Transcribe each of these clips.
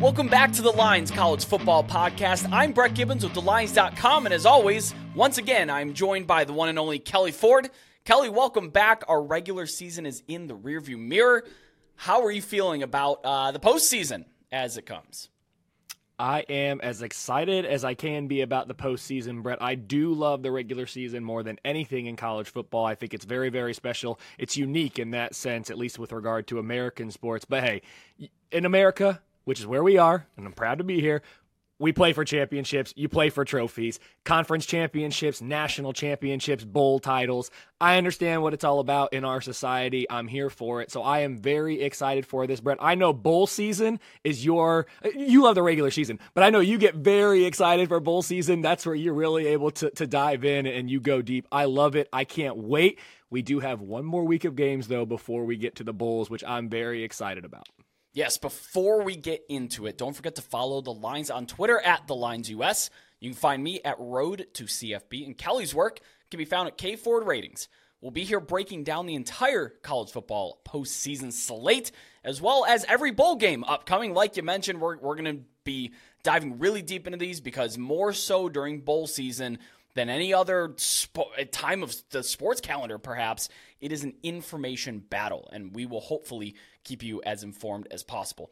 Welcome back to the Lines College Football Podcast. I'm Brett Gibbons with TheLines.com, and as always, once again, I'm joined by the one and only Kelley Ford. Kelley, welcome back. Our regular season is in the rearview mirror. How are you feeling about uh, the postseason as it comes? I am as excited as I can be about the postseason, Brett. I do love the regular season more than anything in college football. I think it's very, very special. It's unique in that sense, at least with regard to American sports. But hey, in America, which is where we are, and I'm proud to be here, we play for championships. You play for trophies, conference championships, national championships, bowl titles. I understand what it's all about in our society. I'm here for it. So I am very excited for this, Brett. I know bowl season is your, you love the regular season, but I know you get very excited for bowl season. That's where you're really able to, to dive in and you go deep. I love it. I can't wait. We do have one more week of games, though, before we get to the bowls, which I'm very excited about. Yes, before we get into it, don't forget to follow the lines on Twitter at the lines US. You can find me at Road to CFB, and Kelley's work can be found at K Ford Ratings. We'll be here breaking down the entire college football postseason slate, as well as every bowl game upcoming. Like you mentioned, we're, we're going to be diving really deep into these because more so during bowl season than any other time of the sports calendar, perhaps, it is an information battle, and we will hopefully keep you as informed as possible.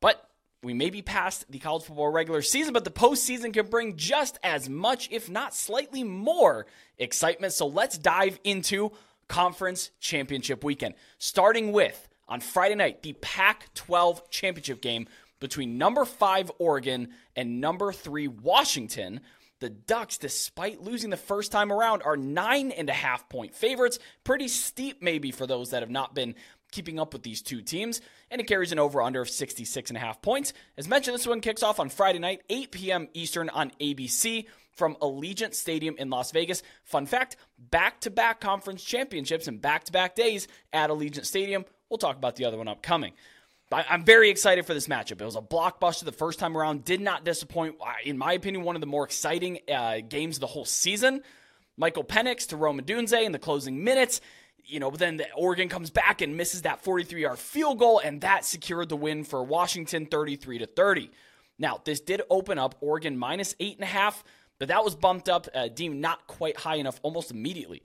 But we may be past the college football regular season, but the postseason can bring just as much, if not slightly more, excitement. So let's dive into conference championship weekend, starting with on Friday night, the Pac 12 championship game between number five Oregon and number three Washington. The Ducks, despite losing the first time around, are nine and a half point favorites. Pretty steep, maybe, for those that have not been keeping up with these two teams. And it carries an over under of 66 and a half points. As mentioned, this one kicks off on Friday night, 8 p.m. Eastern on ABC from Allegiant Stadium in Las Vegas. Fun fact back to back conference championships and back to back days at Allegiant Stadium. We'll talk about the other one upcoming. I'm very excited for this matchup. It was a blockbuster the first time around, did not disappoint. In my opinion, one of the more exciting uh, games of the whole season. Michael Penix to Rome Odunze in the closing minutes. You know, but then the Oregon comes back and misses that 43 yard field goal, and that secured the win for Washington 33 to 30. Now, this did open up Oregon minus eight and a half, but that was bumped up, uh, deemed not quite high enough almost immediately.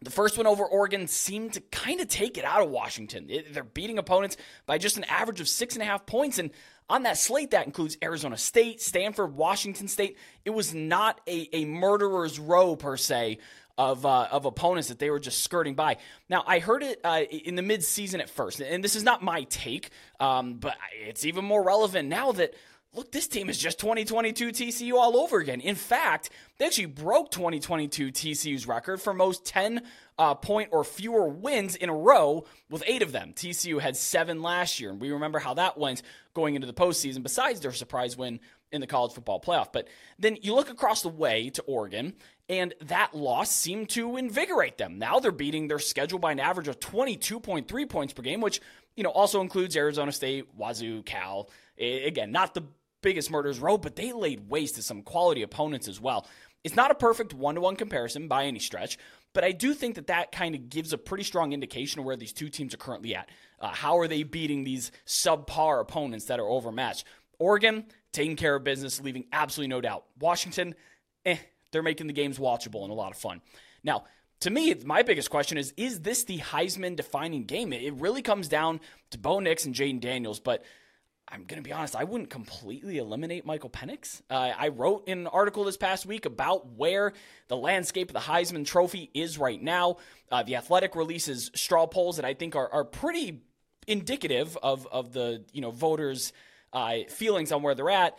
The first one over Oregon seemed to kind of take it out of Washington. It, they're beating opponents by just an average of six and a half points. And on that slate, that includes Arizona State, Stanford, Washington State. It was not a, a murderer's row, per se, of, uh, of opponents that they were just skirting by. Now, I heard it uh, in the midseason at first, and this is not my take, um, but it's even more relevant now that look, this team is just 2022 TCU all over again. In fact, they actually broke 2022 TCU's record for most 10 uh, point or fewer wins in a row with eight of them. TCU had seven last year, and we remember how that went going into the postseason, besides their surprise win in the college football playoff. But then you look across the way to Oregon, and that loss seemed to invigorate them. Now they're beating their schedule by an average of 22.3 points per game, which you know also includes Arizona State, Wazoo, Cal. Again, not the biggest murders row, but they laid waste to some quality opponents as well. It's not a perfect one to one comparison by any stretch, but I do think that that kind of gives a pretty strong indication of where these two teams are currently at. Uh, how are they beating these subpar opponents that are overmatched? Oregon taking care of business, leaving absolutely no doubt. Washington, eh, they're making the games watchable and a lot of fun. Now, to me, my biggest question is: Is this the Heisman defining game? It really comes down to Bo Nix and Jayden Daniels, but I'm going to be honest, I wouldn't completely eliminate Michael Penix. Uh, I wrote in an article this past week about where the landscape of the Heisman Trophy is right now. Uh, the Athletic releases straw polls that I think are, are pretty indicative of, of the you know voters' uh, feelings on where they're at.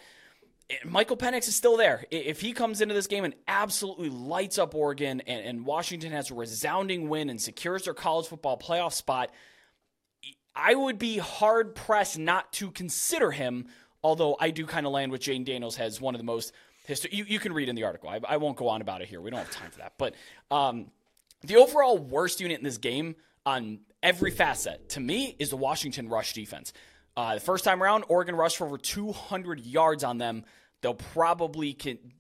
Michael Penix is still there. If he comes into this game and absolutely lights up Oregon and, and Washington has a resounding win and secures their college football playoff spot – I would be hard pressed not to consider him, although I do kind of land with Jayden Daniels has one of the most history. You, you can read in the article. I, I, won't go on about it here. We don't have time for that. But um, the overall worst unit in this game on every facet, to me, is the Washington rush defense. Uh, the first time around, Oregon rushed for over 200 yards on them. They'll probably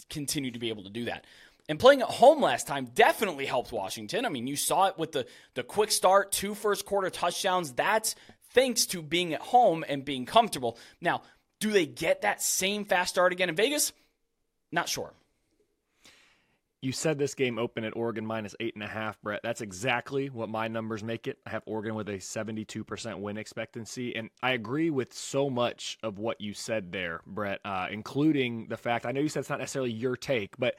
continue to be able to do that. And playing at home last time definitely helped Washington. I mean, you saw it with the, the quick start, two first quarter touchdowns. That's thanks to being at home and being comfortable. Now, Do they get that same fast start again in Vegas? Not sure. You said this game opened at Oregon minus eight and a half, Brett. That's exactly what my numbers make it. I have Oregon with a 72% win expectancy. And I agree with so much of what you said there, Brett, uh, including the fact I know you said it's not necessarily your take, but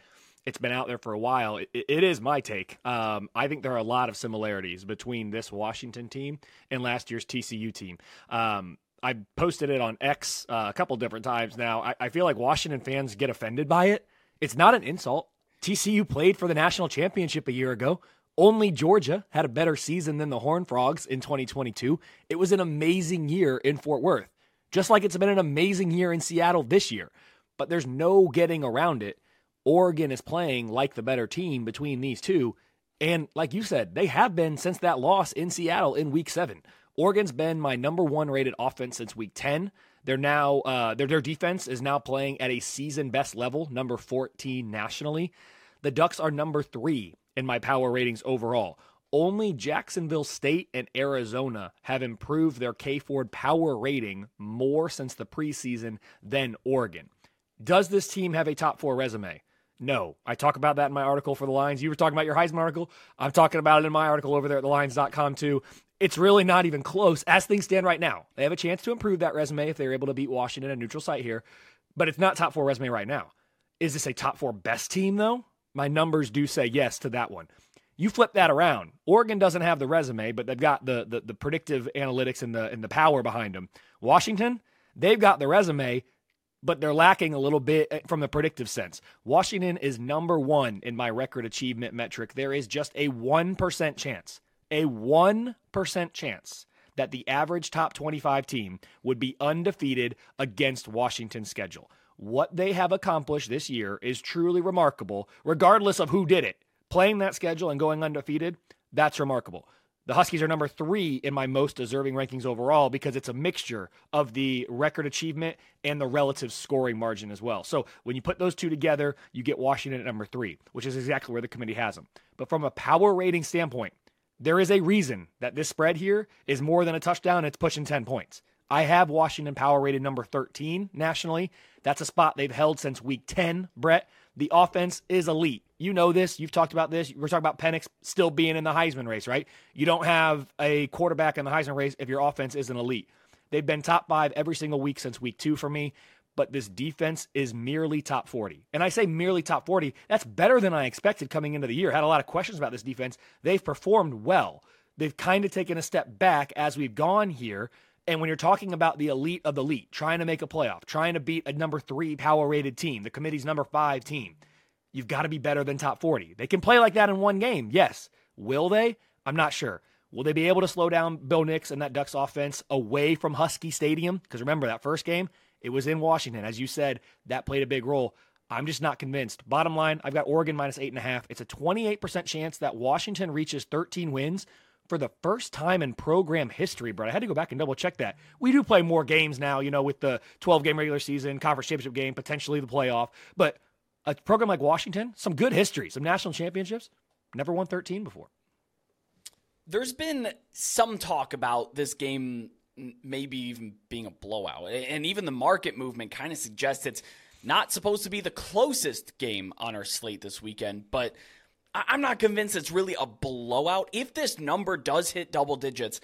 it's been out there for a while. it, it is my take. Um, I think there are a lot of similarities between this Washington team and last year's TCU team. Um, I posted it on X uh, a couple different times now. I, I feel like Washington fans get offended by it. It's not an insult. TCU played for the national championship a year ago. Only Georgia had a better season than the Horned Frogs in 2022. It was an amazing year in Fort Worth, just like it's been an amazing year in Seattle this year. But there's no getting around it. Oregon is playing like the better team between these two. And like you said, they have been since that loss in Seattle in week seven. Oregon's been my number one rated offense since week 10. They're now uh, their their defense is now playing at a season best level, number 14 nationally. The Ducks are number three in my power ratings overall. Only Jacksonville State and Arizona have improved their K Ford power rating more since the preseason than Oregon. Does this team have a top four resume? No. I talk about that in my article for the Lines. You were talking about your Heisman article. I'm talking about it in my article over there at thelines.com too it's really not even close as things stand right now. They have a chance to improve that resume if they're able to beat Washington, a neutral site here, but it's not top four resume right now. Is this a top four best team, though? My numbers do say yes to that one. You flip that around. Oregon doesn't have the resume, but they've got the, the, the predictive analytics and the, and the power behind them. Washington, they've got the resume, but they're lacking a little bit eh, from the predictive sense. Washington is number one in my record achievement metric. There is just a 1% chance a 1% chance that the average top 25 team would be undefeated against Washington's schedule. What they have accomplished this year is truly remarkable, regardless of who did it. Playing that schedule and going undefeated, that's remarkable. The Huskies are number three in my most deserving rankings overall because it's a mixture of the record achievement and the relative scoring margin as well. So when you put those two together, you get Washington at number three, which is exactly where the committee has them. But from a power rating standpoint, there is a reason that this spread here is more than a touchdown. It's pushing 10 points. I have Washington power rated number 13 nationally. That's a spot they've held since week 10, Brett. The offense is elite. You know this. You've talked about this. We're talking about Penix still being in the Heisman race, right? You don't have a quarterback in the Heisman race if your offense isn't elite. They've been top five every single week since week two for me but this defense is merely top 40. And I say merely top 40, that's better than I expected coming into the year. Had a lot of questions about this defense. They've performed well. They've kind of taken a step back as we've gone here. And when you're talking about the elite of the elite, trying to make a playoff, trying to beat a number three power rated team, the committee's number five team, you've got to be better than top 40. They can play like that in one game, yes. Will they? I'm not sure. Will they be able to slow down Bill Nix and that Ducks offense away from Husky Stadium? Because remember, that first game, it was in Washington. As you said, that played a big role. I'm just not convinced. Bottom line, I've got Oregon minus eight and a half. It's a 28% chance that Washington reaches 13 wins for the first time in program history, But I had to go back and double check that. We do play more games now, you know, with the 12 game regular season, conference championship game, potentially the playoff. But a program like Washington, some good history, some national championships, never won 13 before. There's been some talk about this game maybe even being a blowout. And even the market movement kind of suggests it's not supposed to be the closest game on our slate this weekend, but I'm not convinced it's really a blowout. If this number does hit double digits,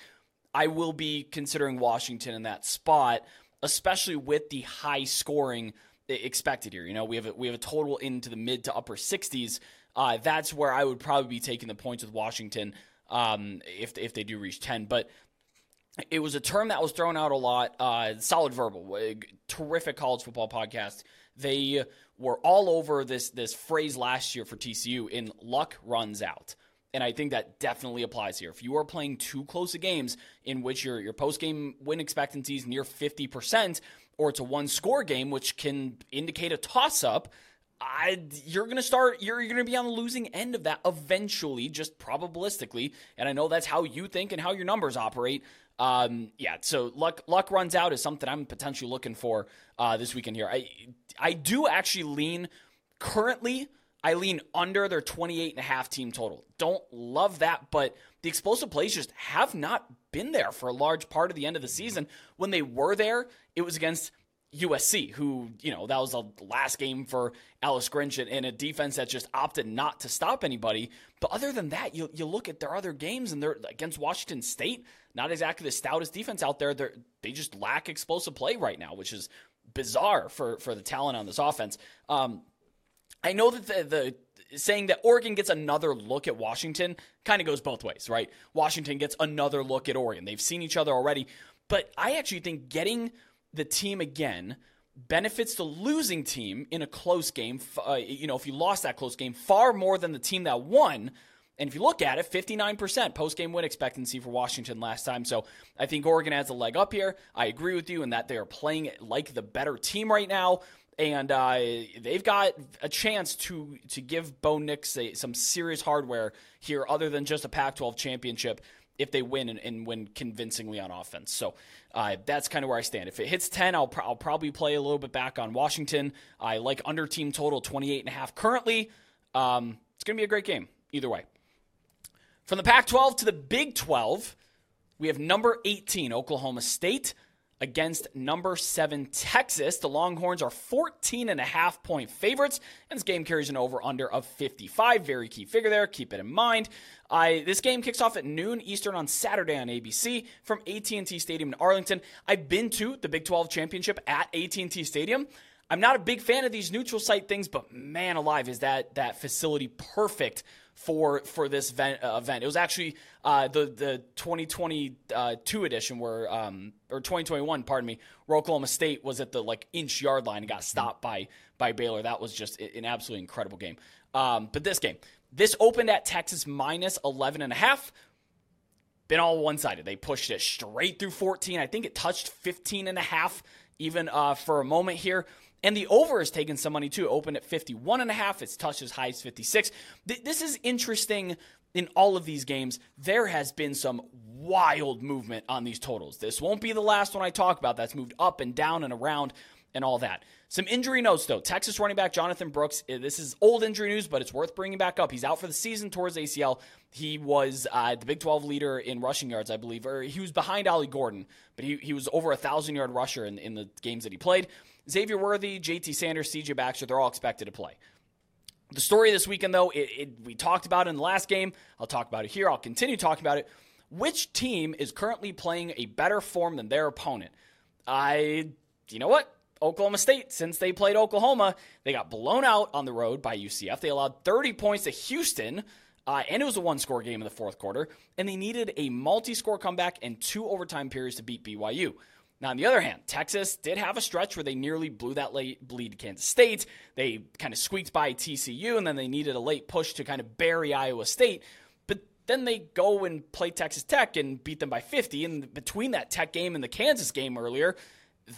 I will be considering Washington in that spot, especially with the high scoring expected here. You know, we have a, we have a total into the mid to upper 60s. Uh, that's where I would probably be taking the points with Washington um, if if they do reach 10. But it was a term that was thrown out a lot. Uh, solid verbal, terrific college football podcast. They were all over this this phrase last year for TCU in luck runs out. And I think that definitely applies here. If you are playing too close of games in which your, your post game win expectancy is near 50%, or it's a one score game, which can indicate a toss up, I, you're going to start, you're, you're going to be on the losing end of that eventually, just probabilistically. And I know that's how you think and how your numbers operate. Um, yeah, so luck luck runs out is something I'm potentially looking for uh, this weekend here. I I do actually lean currently. I lean under their 28 and a half team total. Don't love that, but the explosive plays just have not been there for a large part of the end of the season. When they were there, it was against USC, who, you know, that was the last game for Alex Grinch in a defense that just opted not to stop anybody. But other than that, you, you look at their other games and they're against Washington State, not exactly the stoutest defense out there. They're, they just lack explosive play right now, which is bizarre for, for the talent on this offense. Um, I know that the, the saying that Oregon gets another look at Washington kind of goes both ways, right? Washington gets another look at Oregon. They've seen each other already. But I actually think getting – the team again benefits the losing team in a close game. Uh, you know, if you lost that close game, far more than the team that won. And if you look at it, 59% post game win expectancy for Washington last time. So I think Oregon has a leg up here. I agree with you in that they are playing like the better team right now. And uh, they've got a chance to to give Bo Nix a, some serious hardware here, other than just a Pac-12 championship if they win and, and win convincingly on offense. So uh, that's kind of where I stand. If it hits 10, I'll, I'll probably play a little bit back on Washington. I like under team total 28 and a half currently. Um, it's going to be a great game either way. From the Pac 12 to the Big 12, we have number 18, Oklahoma State against number seven Texas. The Longhorns are 14 and a half point favorites, and this game carries an over under of 55. Very key figure there. Keep it in mind. I this game kicks off at noon Eastern on Saturday on ABC from AT&T Stadium in Arlington. I've been to the Big 12 championship at AT&T Stadium. I'm not a big fan of these neutral site things, but man alive, is that that facility perfect for for this event. Uh, event. It was actually uh, the the 2022 edition where um, or 2021, pardon me, where Oklahoma State was at the like inch yard line and got stopped by by Baylor. That was just an absolutely incredible game. Um, but this game, this opened at Texas minus 11 and a half. Been all one sided. They pushed it straight through 14. I think it touched 15 and a half even uh, for a moment here. And the over has taken some money too. Open at 51 and a half. It's touched as high as 56. This is interesting in all of these games. There has been some wild movement on these totals. This won't be the last one I talk about. That's moved up and down and around and all that. Some injury notes, though. Texas running back Jonathan Brooks. Eh, this is old injury news, but it's worth bringing back up. He's out for the season towards ACL. He was uh, the Big 12 leader in rushing yards, I believe, or he was behind Ollie Gordon, but he, he was over a thousand yard rusher in, in the games that he played. Xavier Worthy, JT Sanders, CJ Baxter, they're all expected to play. The story this weekend, though, it, it, we talked about it in the last game. I'll talk about it here. I'll continue talking about it. Which team is currently playing a better form than their opponent? I, you know what? Oklahoma State, since they played Oklahoma, they got blown out on the road by UCF. They allowed 30 points to Houston, uh, and it was a one score game in the fourth quarter, and they needed a multi score comeback and two overtime periods to beat BYU. Now, on the other hand, Texas did have a stretch where they nearly blew that late bleed to Kansas State. They kind of squeaked by TCU, and then they needed a late push to kind of bury Iowa State. But then they go and play Texas Tech and beat them by 50. And between that Tech game and the Kansas game earlier,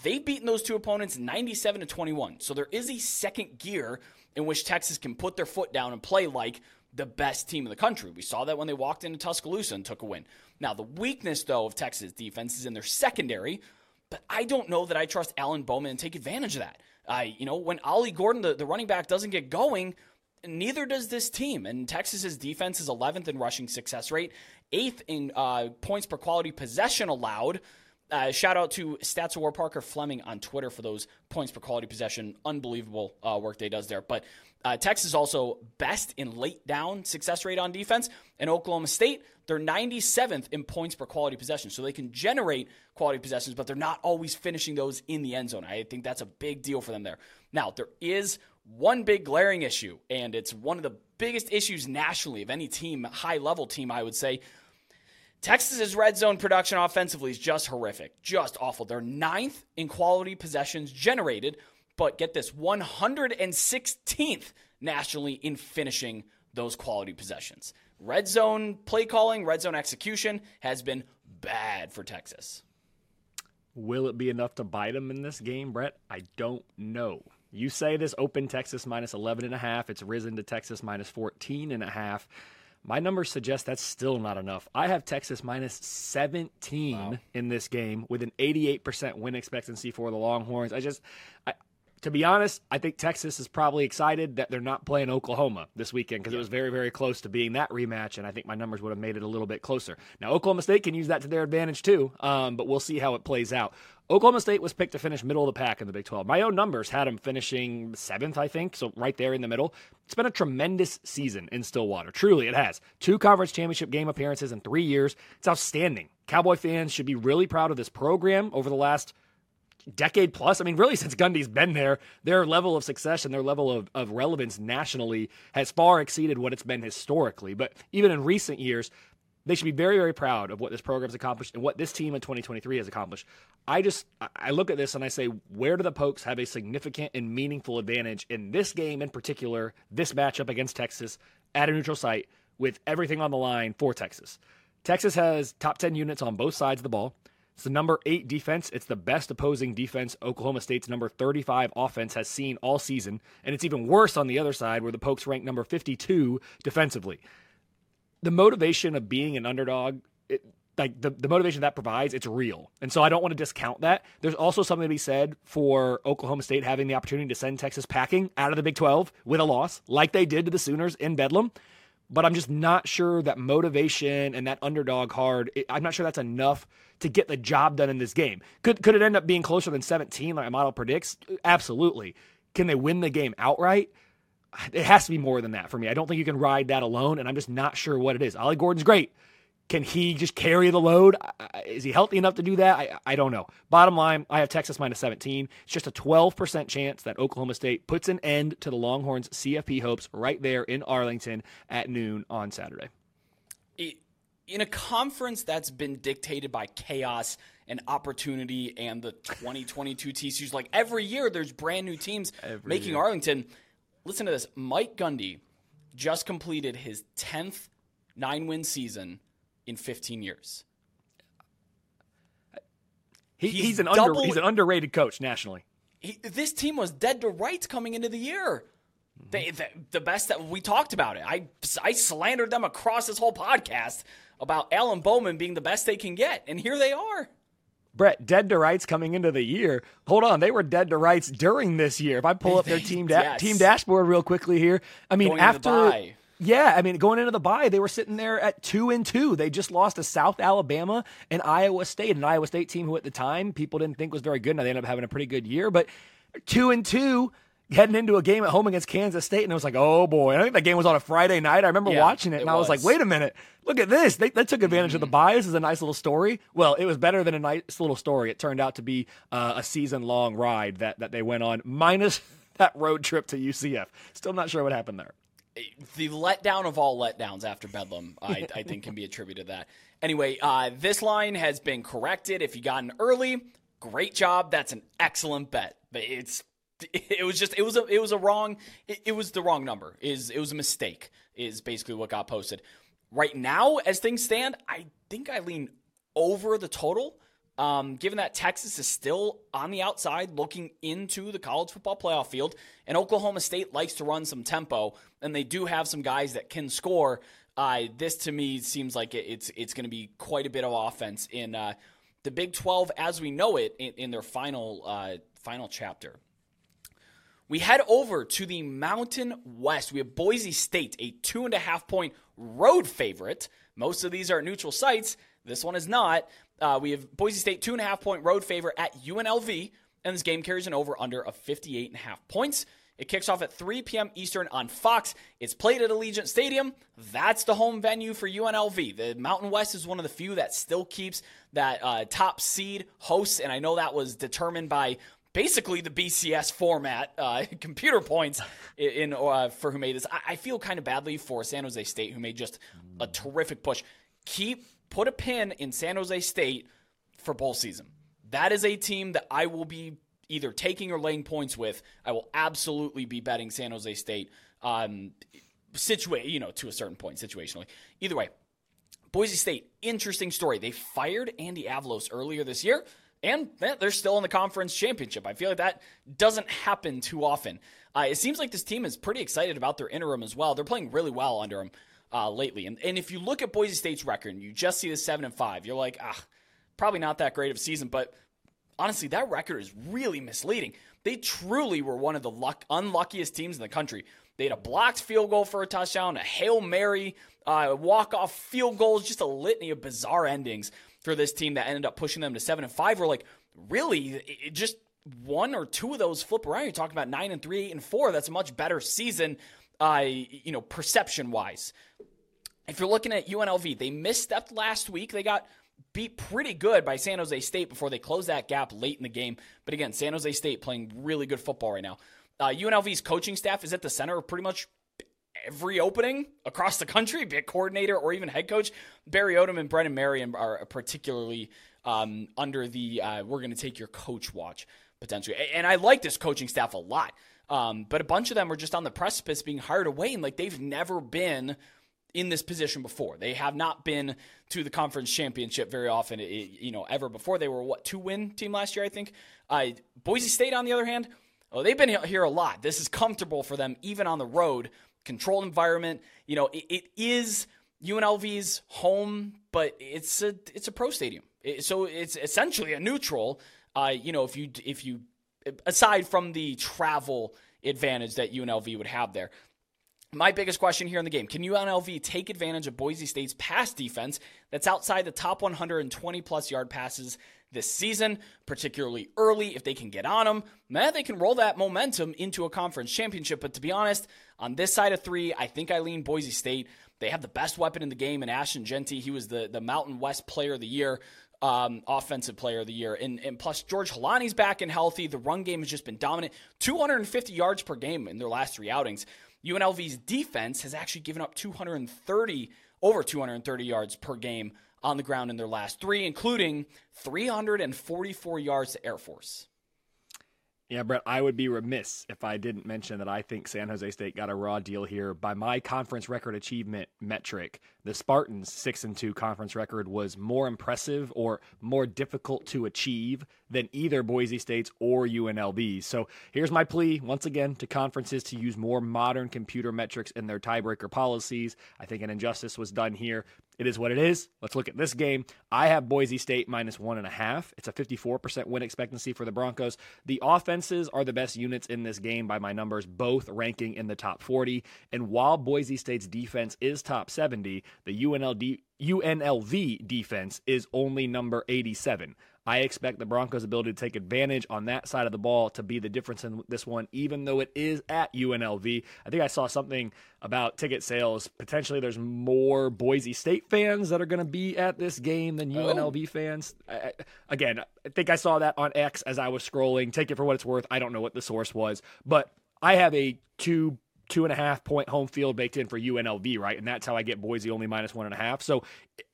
they've beaten those two opponents 97 to 21. So there is a second gear in which Texas can put their foot down and play like the best team in the country. We saw that when they walked into Tuscaloosa and took a win. Now, the weakness, though, of Texas defense is in their secondary, but I don't know that I trust Alan Bowman and take advantage of that. I, you know, when Ollie Gordon, the, the running back, doesn't get going, neither does this team. And Texas's defense is 11th in rushing success rate, eighth in uh, points per quality possession allowed. Uh, shout out to Stats Award Parker Fleming on Twitter for those points per quality possession. Unbelievable uh, work they does there. But uh, Texas also best in late down success rate on defense, and Oklahoma State they're 97th in points per quality possession. So they can generate quality possessions, but they're not always finishing those in the end zone. I think that's a big deal for them there. Now there is one big glaring issue, and it's one of the biggest issues nationally of any team, high level team, I would say. Texas's red zone production offensively is just horrific, just awful. They're ninth in quality possessions generated, but get this 116th nationally in finishing those quality possessions. Red zone play calling, red zone execution has been bad for Texas. Will it be enough to bite them in this game, Brett? I don't know. You say this open Texas minus 11 and a half. It's risen to Texas minus 14 and a half. My numbers suggest that's still not enough. I have Texas minus 17 wow. in this game with an 88% win expectancy for the Longhorns. I just, I, to be honest, I think Texas is probably excited that they're not playing Oklahoma this weekend because yeah. it was very, very close to being that rematch, and I think my numbers would have made it a little bit closer. Now, Oklahoma State can use that to their advantage too, um, but we'll see how it plays out. Oklahoma State was picked to finish middle of the pack in the Big 12. My own numbers had them finishing seventh, I think, so right there in the middle. It's been a tremendous season in Stillwater. Truly, it has. Two conference championship game appearances in three years. It's outstanding. Cowboy fans should be really proud of this program over the last – decade plus. I mean, really, since Gundy's been there, their level of success and their level of, of relevance nationally has far exceeded what it's been historically. But even in recent years, they should be very, very proud of what this program's accomplished and what this team in 2023 has accomplished. I just, I look at this and I say, where do the Pokes have a significant and meaningful advantage in this game in particular, this matchup against Texas at a neutral site with everything on the line for Texas? Texas has top 10 units on both sides of the ball. It's the number eight defense. It's the best opposing defense Oklahoma State's number 35 offense has seen all season. And it's even worse on the other side, where the Pokes rank number 52 defensively. The motivation of being an underdog, it, like the, the motivation that provides, it's real. And so I don't want to discount that. There's also something to be said for Oklahoma State having the opportunity to send Texas packing out of the Big 12 with a loss, like they did to the Sooners in Bedlam but I'm just not sure that motivation and that underdog hard. I'm not sure that's enough to get the job done in this game. Could could it end up being closer than 17 like my model predicts? Absolutely. Can they win the game outright? It has to be more than that for me. I don't think you can ride that alone, and I'm just not sure what it is. Ollie Gordon's great. Can he just carry the load? Is he healthy enough to do that? I, I don't know. Bottom line, I have Texas minus 17. It's just a 12% chance that Oklahoma State puts an end to the Longhorns' CFP hopes right there in Arlington at noon on Saturday. In a conference that's been dictated by chaos and opportunity and the 2022 TCUs, like every year there's brand new teams every making year. Arlington. Listen to this Mike Gundy just completed his 10th nine win season in 15 years. He, he's, he's, an double, under, he's an underrated coach nationally. He, this team was dead to rights coming into the year. They, the, the best that we talked about it. I I slandered them across this whole podcast about Alan Bowman being the best they can get, and here they are. Brett, dead to rights coming into the year. Hold on, they were dead to rights during this year. If I pull up their team da- yes. team dashboard real quickly here, I mean Going after yeah, I mean, going into the bye, they were sitting there at two and two. They just lost to South Alabama and Iowa State, an Iowa State team who at the time people didn't think was very good. Now they ended up having a pretty good year, but two and two heading into a game at home against Kansas State, and it was like, oh boy, I think that game was on a Friday night. I remember yeah, watching it, and it I was like, wait a minute, look at this. They, they took advantage mm-hmm. of the mm-hmm. This is a nice little story. Well, it was better than a nice little story. It turned out to be uh, a season long ride that that they went on, minus that road trip to UCF. Still not sure what happened there the letdown of all letdowns after Bedlam, I, I think, can be attributed to that. Anyway, uh, this line has been corrected. If you got in early, great job. That's an excellent bet. But it's it was just it was a it was a wrong it, it was the wrong number. Is it was a mistake. Is basically what got posted. Right now, as things stand, I think I lean over the total. Um, given that Texas is still on the outside looking into the college football playoff field, and Oklahoma State likes to run some tempo, and they do have some guys that can score. Uh, this to me seems like it's it's going to be quite a bit of offense in uh, the Big 12 as we know it in, in their final uh, final chapter. We head over to the Mountain West. We have Boise State, a two and a half point road favorite. Most of these are neutral sites. This one is not. Uh, we have Boise State two and a half point road favor at UNLV, and this game carries an over under of 58 and a half points. It kicks off at 3 p.m. Eastern on Fox. It's played at Allegiant Stadium. That's the home venue for UNLV. The Mountain West is one of the few that still keeps that uh, top seed hosts, and I know that was determined by basically the BCS format, uh, computer points in, uh, for who made this. I, I feel kind of badly for San Jose State, who made just a terrific push. Keep put a pin in San Jose State for bowl season. That is a team that I will be either taking or laying points with. I will absolutely be betting San Jose State. Um, situate, you know, to a certain point situationally. Either way, Boise State, interesting story. They fired Andy Avalos earlier this year, and they're still in the conference championship. I feel like that doesn't happen too often. Uh, it seems like this team is pretty excited about their interim as well. They're playing really well under him uh, lately. And, and if you look at Boise State's record and you just see the seven and five, you're like, ah, probably not that great of a season. But honestly, that record is really misleading. They truly were one of the luck, unluckiest teams in the country. They had a blocked field goal for a touchdown, a Hail Mary, uh, walk off field goals, just a litany of bizarre endings for this team that ended up pushing them to 7 and 5. We're like, really? Just one or two of those flip around. You're talking about 9 and 3, 8 and 4. That's a much better season, uh, you know, perception wise. If you're looking at UNLV, they misstepped last week. They got beat pretty good by San Jose State before they closed that gap late in the game. But again, San Jose State playing really good football right now. Uh, UNLV's coaching staff is at the center of pretty much every opening across the country, be it coordinator or even head coach. Barry Odom and Brennan Marion are particularly um, under the uh, we're going to take your coach watch potentially. And I like this coaching staff a lot. Um, but a bunch of them are just on the precipice being hired away, and like they've never been in this position before. They have not been to the conference championship very often, you know, ever before. They were what two win team last year, I think. Uh, Boise State, on the other hand, oh, they've been here a lot. This is comfortable for them, even on the road, controlled environment. You know, it, it is UNLV's home, but it's a it's a pro stadium, it, so it's essentially a neutral. Uh, you know, if you if you aside from the travel advantage that UNLV would have there. My biggest question here in the game can UNLV take advantage of Boise State's pass defense that's outside the top 120 plus yard passes this season, particularly early? If they can get on them, man, they can roll that momentum into a conference championship. But to be honest, on this side of three, I think I lean Boise State. They have the best weapon in the game in Ashton Jeanty. He was the, the Mountain West Player of the Year um, offensive player of the year. And, and plus, George Holani's back and healthy. The run game has just been dominant 250 yards per game in their last three outings. UNLV's defense has actually given up 230, over 230 yards per game on the ground in their last three, including 344 yards to Air Force. Yeah, Brett, I would be remiss if I didn't mention that I think San Jose State got a raw deal here. By my conference record achievement metric, the Spartans' 6 and 2 conference record was more impressive or more difficult to achieve than either Boise State's or UNLV. So here's my plea once again to conferences to use more modern computer metrics in their tiebreaker policies. I think an injustice was done here. It is what it is. Let's look at this game. I have Boise State minus one and a half. It's a 54% win expectancy for the Broncos. The offenses are the best units in this game by my numbers, both ranking in the top 40. And while Boise State's defense is top 70, the UNLD, UNLV defense is only number 87. I expect the Broncos' ability to take advantage on that side of the ball to be the difference in this one, even though it is at UNLV. I think I saw something about ticket sales. Potentially, there's more Boise State fans that are going to be at this game than UNLV oh. fans. I, again, I think I saw that on X as I was scrolling. Take it for what it's worth. I don't know what the source was, but I have a two two and a half point home field baked in for UNLV, right? And that's how I get Boise only minus one and a half. So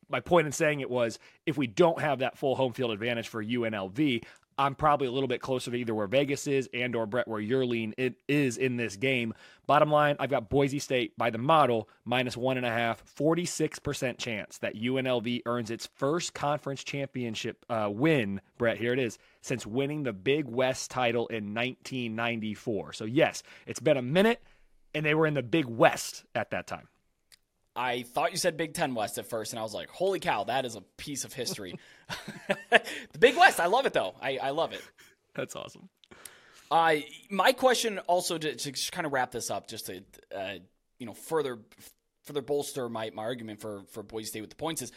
my point in saying it was if we don't have that full home field advantage for UNLV, I'm probably a little bit closer to either where Vegas is and or Brett where your lean it is in this game. Bottom line, I've got Boise State by the model minus one and a half, 46% chance that UNLV earns its first conference championship uh, win. Brett, here it is, since winning the Big West title in 1994. So yes, it's been a minute, and they were in the Big West at that time. I thought you said Big Ten West at first, and I was like, holy cow, that is a piece of history. the Big West, I love it though. I, I love it. That's awesome. Uh, my question also to, to just kind of wrap this up, just to uh, you know further further bolster my, my argument for for Boise State with the points is,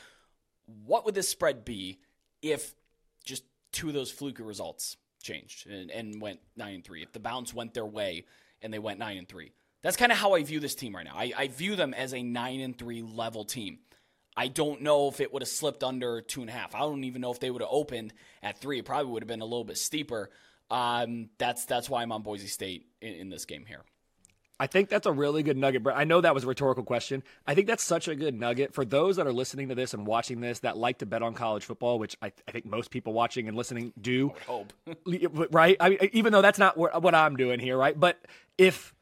what would this spread be if just two of those fluky results changed and, and went nine and three? If the bounce went their way and they went nine and three, that's kind of how I view this team right now. I, I view them as a nine and three level team. I don't know if it would have slipped under two and a half. I don't even know if they would have opened at three. It probably would have been a little bit steeper. Um, that's that's why I'm on Boise State in, in this game here. I think that's a really good nugget, Brett. I know that was a rhetorical question. I think that's such a good nugget for those that are listening to this and watching this that like to bet on college football, which I, I think most people watching and listening do. hope. right? I mean, even though that's not what I'm doing here, right? But if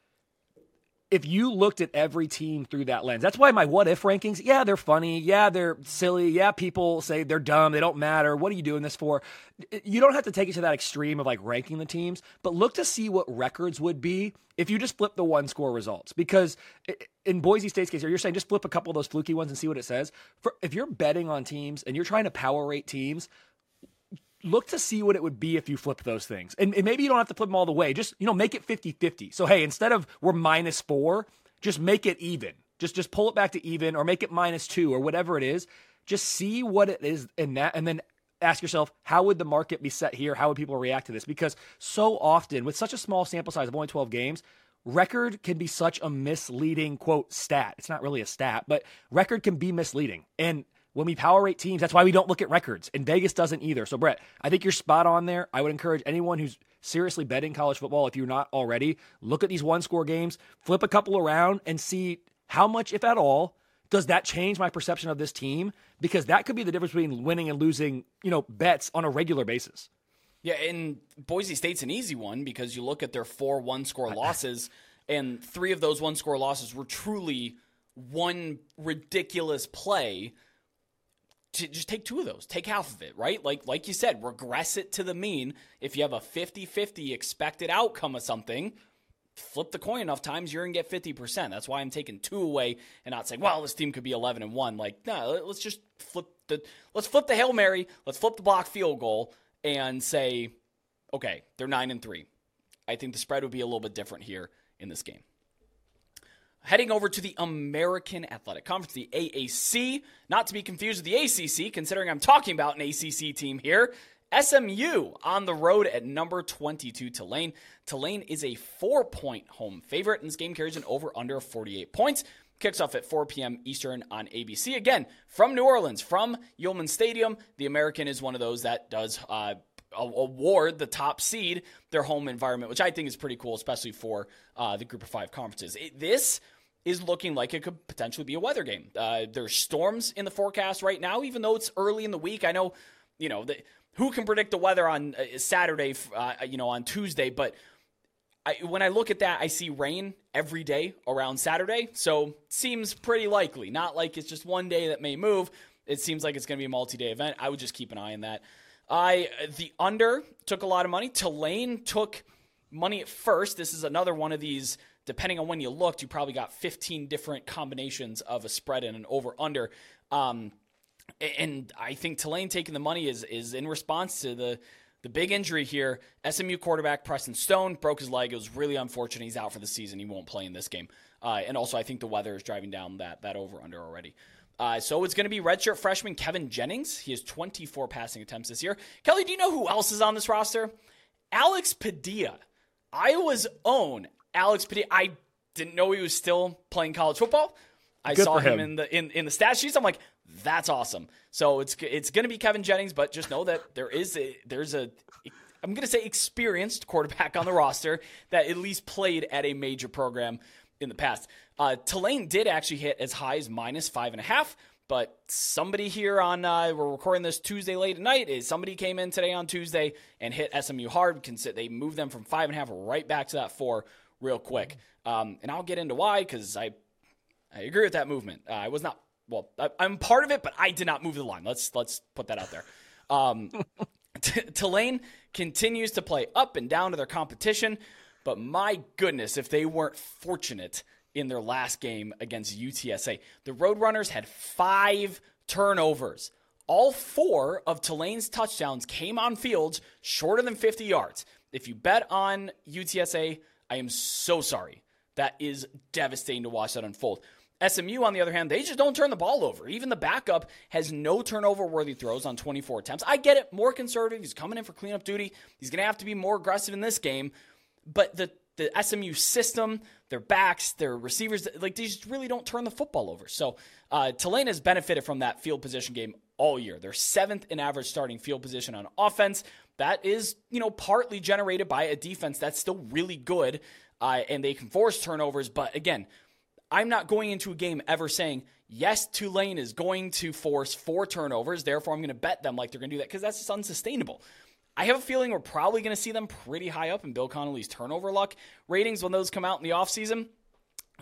if you looked at every team through that lens, that's why my what if rankings, yeah, they're funny. Yeah, they're silly. Yeah, people say they're dumb. They don't matter. What are you doing this for? You don't have to take it to that extreme of like ranking the teams, but look to see what records would be if you just flip the one score results. Because in Boise State's case, you're saying just flip a couple of those fluky ones and see what it says. For, if you're betting on teams and you're trying to power rate teams, look to see what it would be if you flip those things. And, and, maybe you don't have to flip them all the way. Just, you know, make it 50-50. So hey, instead of we're minus 4, just make it even. Just just pull it back to even or make it minus 2 or whatever it is. Just see what it is in that and then ask yourself, how would the market be set here? How would people react to this? Because so often with such a small sample size of only 12 games, record can be such a misleading quote stat. It's not really a stat, but record can be misleading. And when we power rate teams, that's why we don't look at records. And Vegas doesn't either. So, Brett, I think you're spot on there. I would encourage anyone who's seriously betting college football, if you're not already, look at these one score games, flip a couple around, and see how much, if at all, does that change my perception of this team? Because that could be the difference between winning and losing, you know, bets on a regular basis. Yeah, and Boise State's an easy one because you look at their four one score losses, and three of those one score losses were truly one ridiculous play just take two of those, take half of it, right? Like like you said, regress it to the mean. If you have a 50-50 expected outcome of something, flip the coin enough times, you're gonna get 50%. That's why I'm taking two away and not saying, well, this team could be 11 and 1. Like, no, let's just flip the let's flip the Hail Mary, let's flip the block field goal and say, okay, they're 9 and 3. I think the spread would be a little bit different here in this game. Heading over to the American Athletic Conference, the AAC, not to be confused with the ACC, considering I'm talking about an ACC team here. SMU on the road at number 22 Tulane. Tulane is a four point home favorite, and this game carries an over under 48 points. Kicks off at 4 p.m. Eastern on ABC. Again, from New Orleans, from Yulman Stadium. The American is one of those that does uh, award the top seed their home environment, which I think is pretty cool, especially for uh, the group of five conferences. It, this is looking like it could potentially be a weather game. Uh, there's storms in the forecast right now, even though it's early in the week. I know, you know, the, who can predict the weather on uh, Saturday, uh, you know, on Tuesday, but I, when I look at that, I see rain every day around Saturday. So seems pretty likely. Not like it's just one day that may move. It seems like it's going to be a multi-day event. I would just keep an eye on that. I the under took a lot of money. Tulane took money at first. This is another one of these depending on when you looked, you probably got 15 different combinations of a spread and an over under. Um, and I think Tulane taking the money is is in response to the the big injury here. SMU quarterback Preston Stone broke his leg. It was really unfortunate. He's out for the season. He won't play in this game. Uh, and also, I think the weather is driving down that that over under already. Uh, so it's going to be redshirt freshman Kevin Jennings. He has 24 passing attempts this year. Kelley, do you know who else is on this roster? Alex Padilla, Iowa's own Alex Padilla. I didn't know he was still playing college football. I Good saw him. him. in the in, in the stat sheets. I'm like, that's awesome. So it's it's going to be Kevin Jennings, but just know that there is a there's a I'm going to say experienced quarterback on the roster that at least played at a major program in the past. Uh, Tulane did actually hit as high as minus five and a half. But somebody here on uh, we're recording this Tuesday late at night. Is somebody came in today on Tuesday and hit SMU hard? They moved them from five and a half right back to that four real quick. Um, and I'll get into why because I I agree with that movement. Uh, I was not well. I, am part of it, but I did not move the line. Let's let's put that out there. Um, T- Tulane continues to play up and down to their competition, but my goodness, if they weren't fortunate in their last game against UTSA, the Roadrunners had five turnovers. All four of Tulane's touchdowns came on fields shorter than 50 yards. If you bet on UTSA I am so sorry. That is devastating to watch that unfold. SMU, on the other hand, they just don't turn the ball over. Even the backup has no turnover worthy throws on 24 attempts. I get it, more conservative. He's coming in for cleanup duty. He's going to have to be more aggressive in this game. But the, the SMU system, their backs, their receivers, like they just really don't turn the football over. So uh, Tulane has benefited from that field position game all year. They're seventh in average starting field position on offense that is, you know, partly generated by a defense that's still really good uh, and they can force turnovers. But again, I'm not going into a game ever saying, yes, Tulane is going to force four turnovers, therefore I'm going to bet them like they're going to do that because that's just unsustainable. I have a feeling we're probably going to see them pretty high up in Bill Connelly's turnover luck ratings when those come out in the offseason.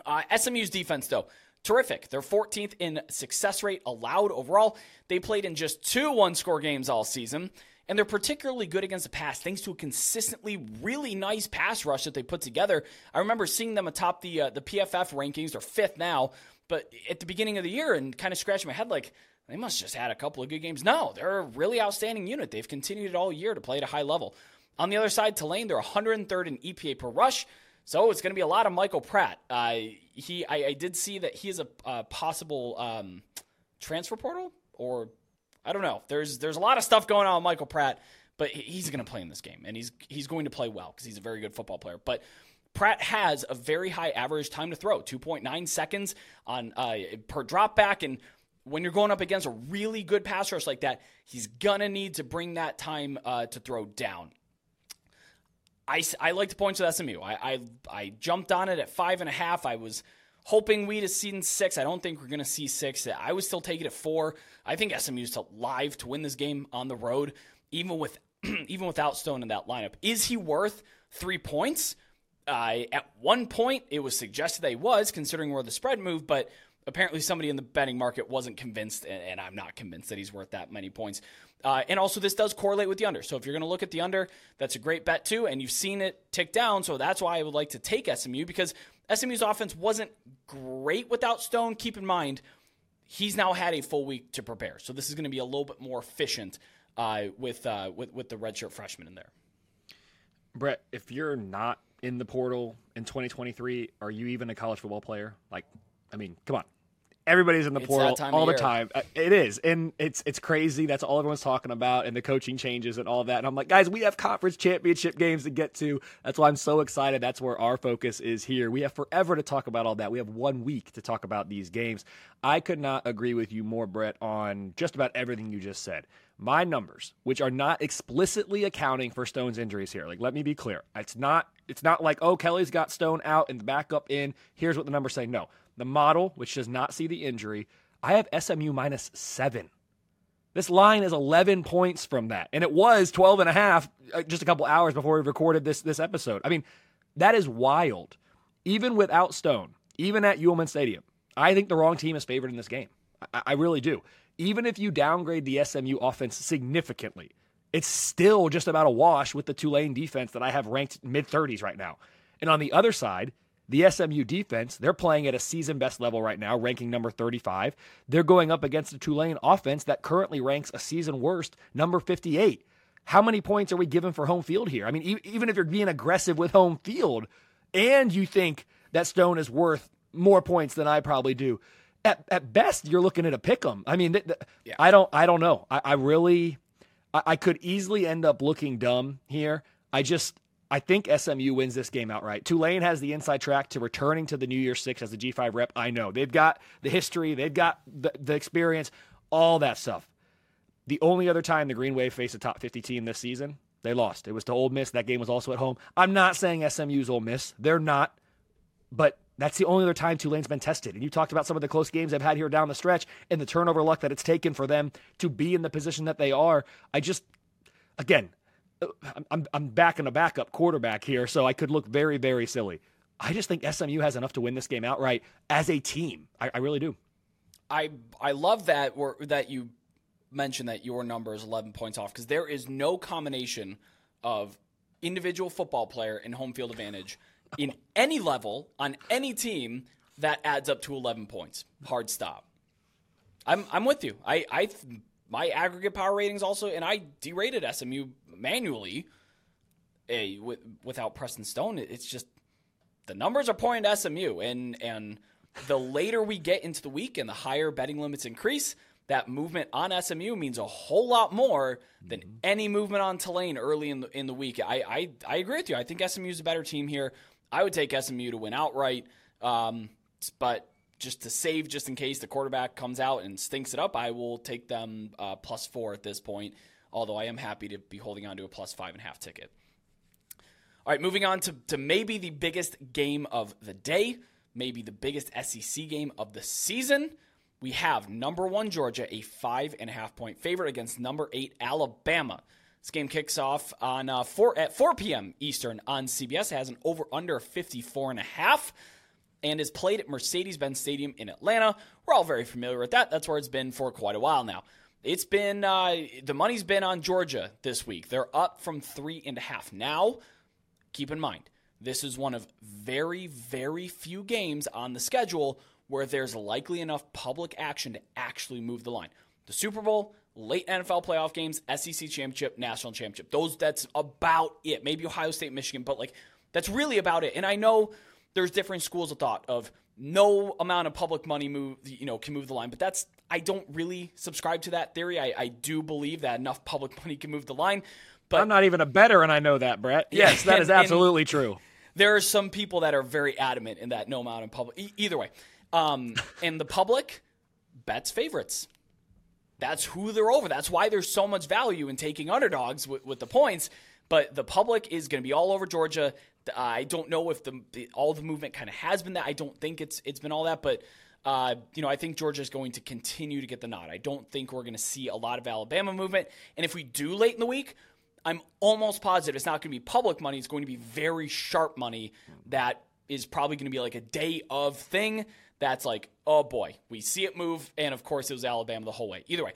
Uh, SMU's defense, though, terrific. They're 14th in success rate allowed overall. They played in just two one score games all season and they're particularly good against the pass thanks to a consistently really nice pass rush that they put together. I remember seeing them atop the uh, the PFF rankings. They're fifth now, but at the beginning of the year and kind of scratching my head like they must just had a couple of good games. No, they're a really outstanding unit. They've continued it all year to play at a high level. On the other side, Tulane, they're 103rd in EPA per rush. So it's going to be a lot of Michael Pratt. Uh, he, I, I, did see that he is a, a possible um, transfer portal, or I don't know. There's there's a lot of stuff going on with Michael Pratt, but he's going to play in this game, and he's he's going to play well because he's a very good football player. But Pratt has a very high average time to throw, 2.9 seconds on uh, per drop back, and when you're going up against a really good pass rush like that, he's gonna need to bring that time uh, to throw down. I, I like to point to SMU. I, I, I jumped on it at five and a half. I was hoping we'd have seen six. I don't think we're going to see six. I would still take it at four. I think SMU's live to win this game on the road, even with even without Stone in that lineup. Is he worth three points? Uh, at one point, it was suggested that he was, considering where the spread moved, but apparently somebody in the betting market wasn't convinced, and, I'm not convinced that he's worth that many points. Uh, and also, this does correlate with the under. So if you're going to look at the under, that's a great bet too. And you've seen it tick down. So that's why I would like to take SMU because SMU's offense wasn't great without Stone. Keep in mind, he's now had a full week to prepare. So this is going to be a little bit more efficient uh, with, uh, with, with the redshirt freshman in there. Brett, if you're not in the portal in 2023, are you even a college football player? Like, I mean, come on. Everybody's in the it's portal all the time. Uh, it is, and it's it's crazy. That's all everyone's talking about, and the coaching changes and all that. And I'm like, guys, we have conference championship games to get to. That's why I'm so excited. That's where our focus is here. We have forever to talk about all that. We have one week to talk about these games. I could not agree with you more, Brett, on just about everything you just said. My numbers, which are not explicitly accounting for Stone's injuries here. Like, let me be clear. It's not. It's not like, oh, Kelley's got Stone out and the backup in. Here's what the numbers say. No the model, which does not see the injury, I have SMU minus seven. This line is 11 points from that. And it was 12 and a half uh, just a couple hours before we recorded this, this episode. I mean, that is wild. Even without Stone, even at Yulman Stadium, I think the wrong team is favored in this game. I, I really do. Even if you downgrade the SMU offense significantly, it's still just about a wash with the Tulane defense that I have ranked mid 30s right now. And on the other side, the SMU defense, they're playing at a season best level right now, ranking number 35. They're going up against the Tulane offense that currently ranks a season worst, number 58. How many points are we given for home field here? I mean, e- even if you're being aggressive with home field and you think that Stone is worth more points than I probably do, at, at best, you're looking at a pick 'em. I mean, th- th- yeah. I don't, I don't know. I, I really, I, I could easily end up looking dumb here. I just, I think SMU wins this game outright. Tulane has the inside track to returning to the New Year's Six as a G5 rep. I know. They've got the history, they've got the, the experience, all that stuff. The only other time the Green Wave faced a top 50 team this season, they lost. It was to Ole Miss. That game was also at home. I'm not saying SMU's Ole Miss. They're not. But that's the only other time Tulane's been tested. And you talked about some of the close games they've had here down the stretch and the turnover luck that it's taken for them to be in the position that they are. I just, again, I'm, I'm backing a backup quarterback here, so I could look very, very silly. I just think SMU has enough to win this game outright as a team. I, I really do. I I love that that you mentioned that your number is 11 points off because there is no combination of individual football player and home field advantage in any level on any team that adds up to 11 points. Hard stop. I'm I'm with you. I I my aggregate power ratings also, and I derated SMU manually a, with, without Preston Stone. It's just the numbers are pointing to SMU, and and the later we get into the week and the higher betting limits increase, that movement on SMU means a whole lot more than mm-hmm. any movement on Tulane early in the in the week. I I, I agree with you. I think SMU is a better team here. I would take SMU to win outright, um, but just to save, just in case the quarterback comes out and stinks it up, I will take them uh, plus four at this point although I am happy to be holding on to a plus five and a half ticket. All right, moving on to, to maybe the biggest game of the day, maybe the biggest SEC game of the season. We have number one Georgia, a five and a half point favorite against number eight Alabama. This game kicks off on uh, four at 4 p.m. Eastern on CBS. It has an over under 54 and a half and is played at Mercedes-Benz Stadium in Atlanta. We're all very familiar with that. That's where it's been for quite a while now. It's been uh, the money's been on Georgia this week. They're up from three and a half. Now, keep in mind, this is one of very, very few games on the schedule where there's likely enough public action to actually move the line. the Super Bowl, late NFL playoff games, SEC championship, national championship. Those that's about it. Maybe Ohio State, Michigan, but like that's really about it. And I know there's different schools of thought of no amount of public money move you know can move the line, but that's I don't really subscribe to that theory. I, I do believe that enough public money can move the line. But I'm not even a better, and I know that, Brett. Yes, that is absolutely true. There are some people that are very adamant in that no amount of public. E- either way, um, and the public bets favorites. That's who they're over. That's why there's so much value in taking underdogs with, with the points. But the public is going to be all over Georgia. I don't know if the, the all the movement kind of has been that. I don't think it's it's been all that, but uh, you know I think Georgia is going to continue to get the nod. I don't think we're going to see a lot of Alabama movement. And if we do late in the week, I'm almost positive it's not going to be public money. It's going to be very sharp money that is probably going to be like a day of thing. That's like, oh boy, we see it move, and of course it was Alabama the whole way. Either way,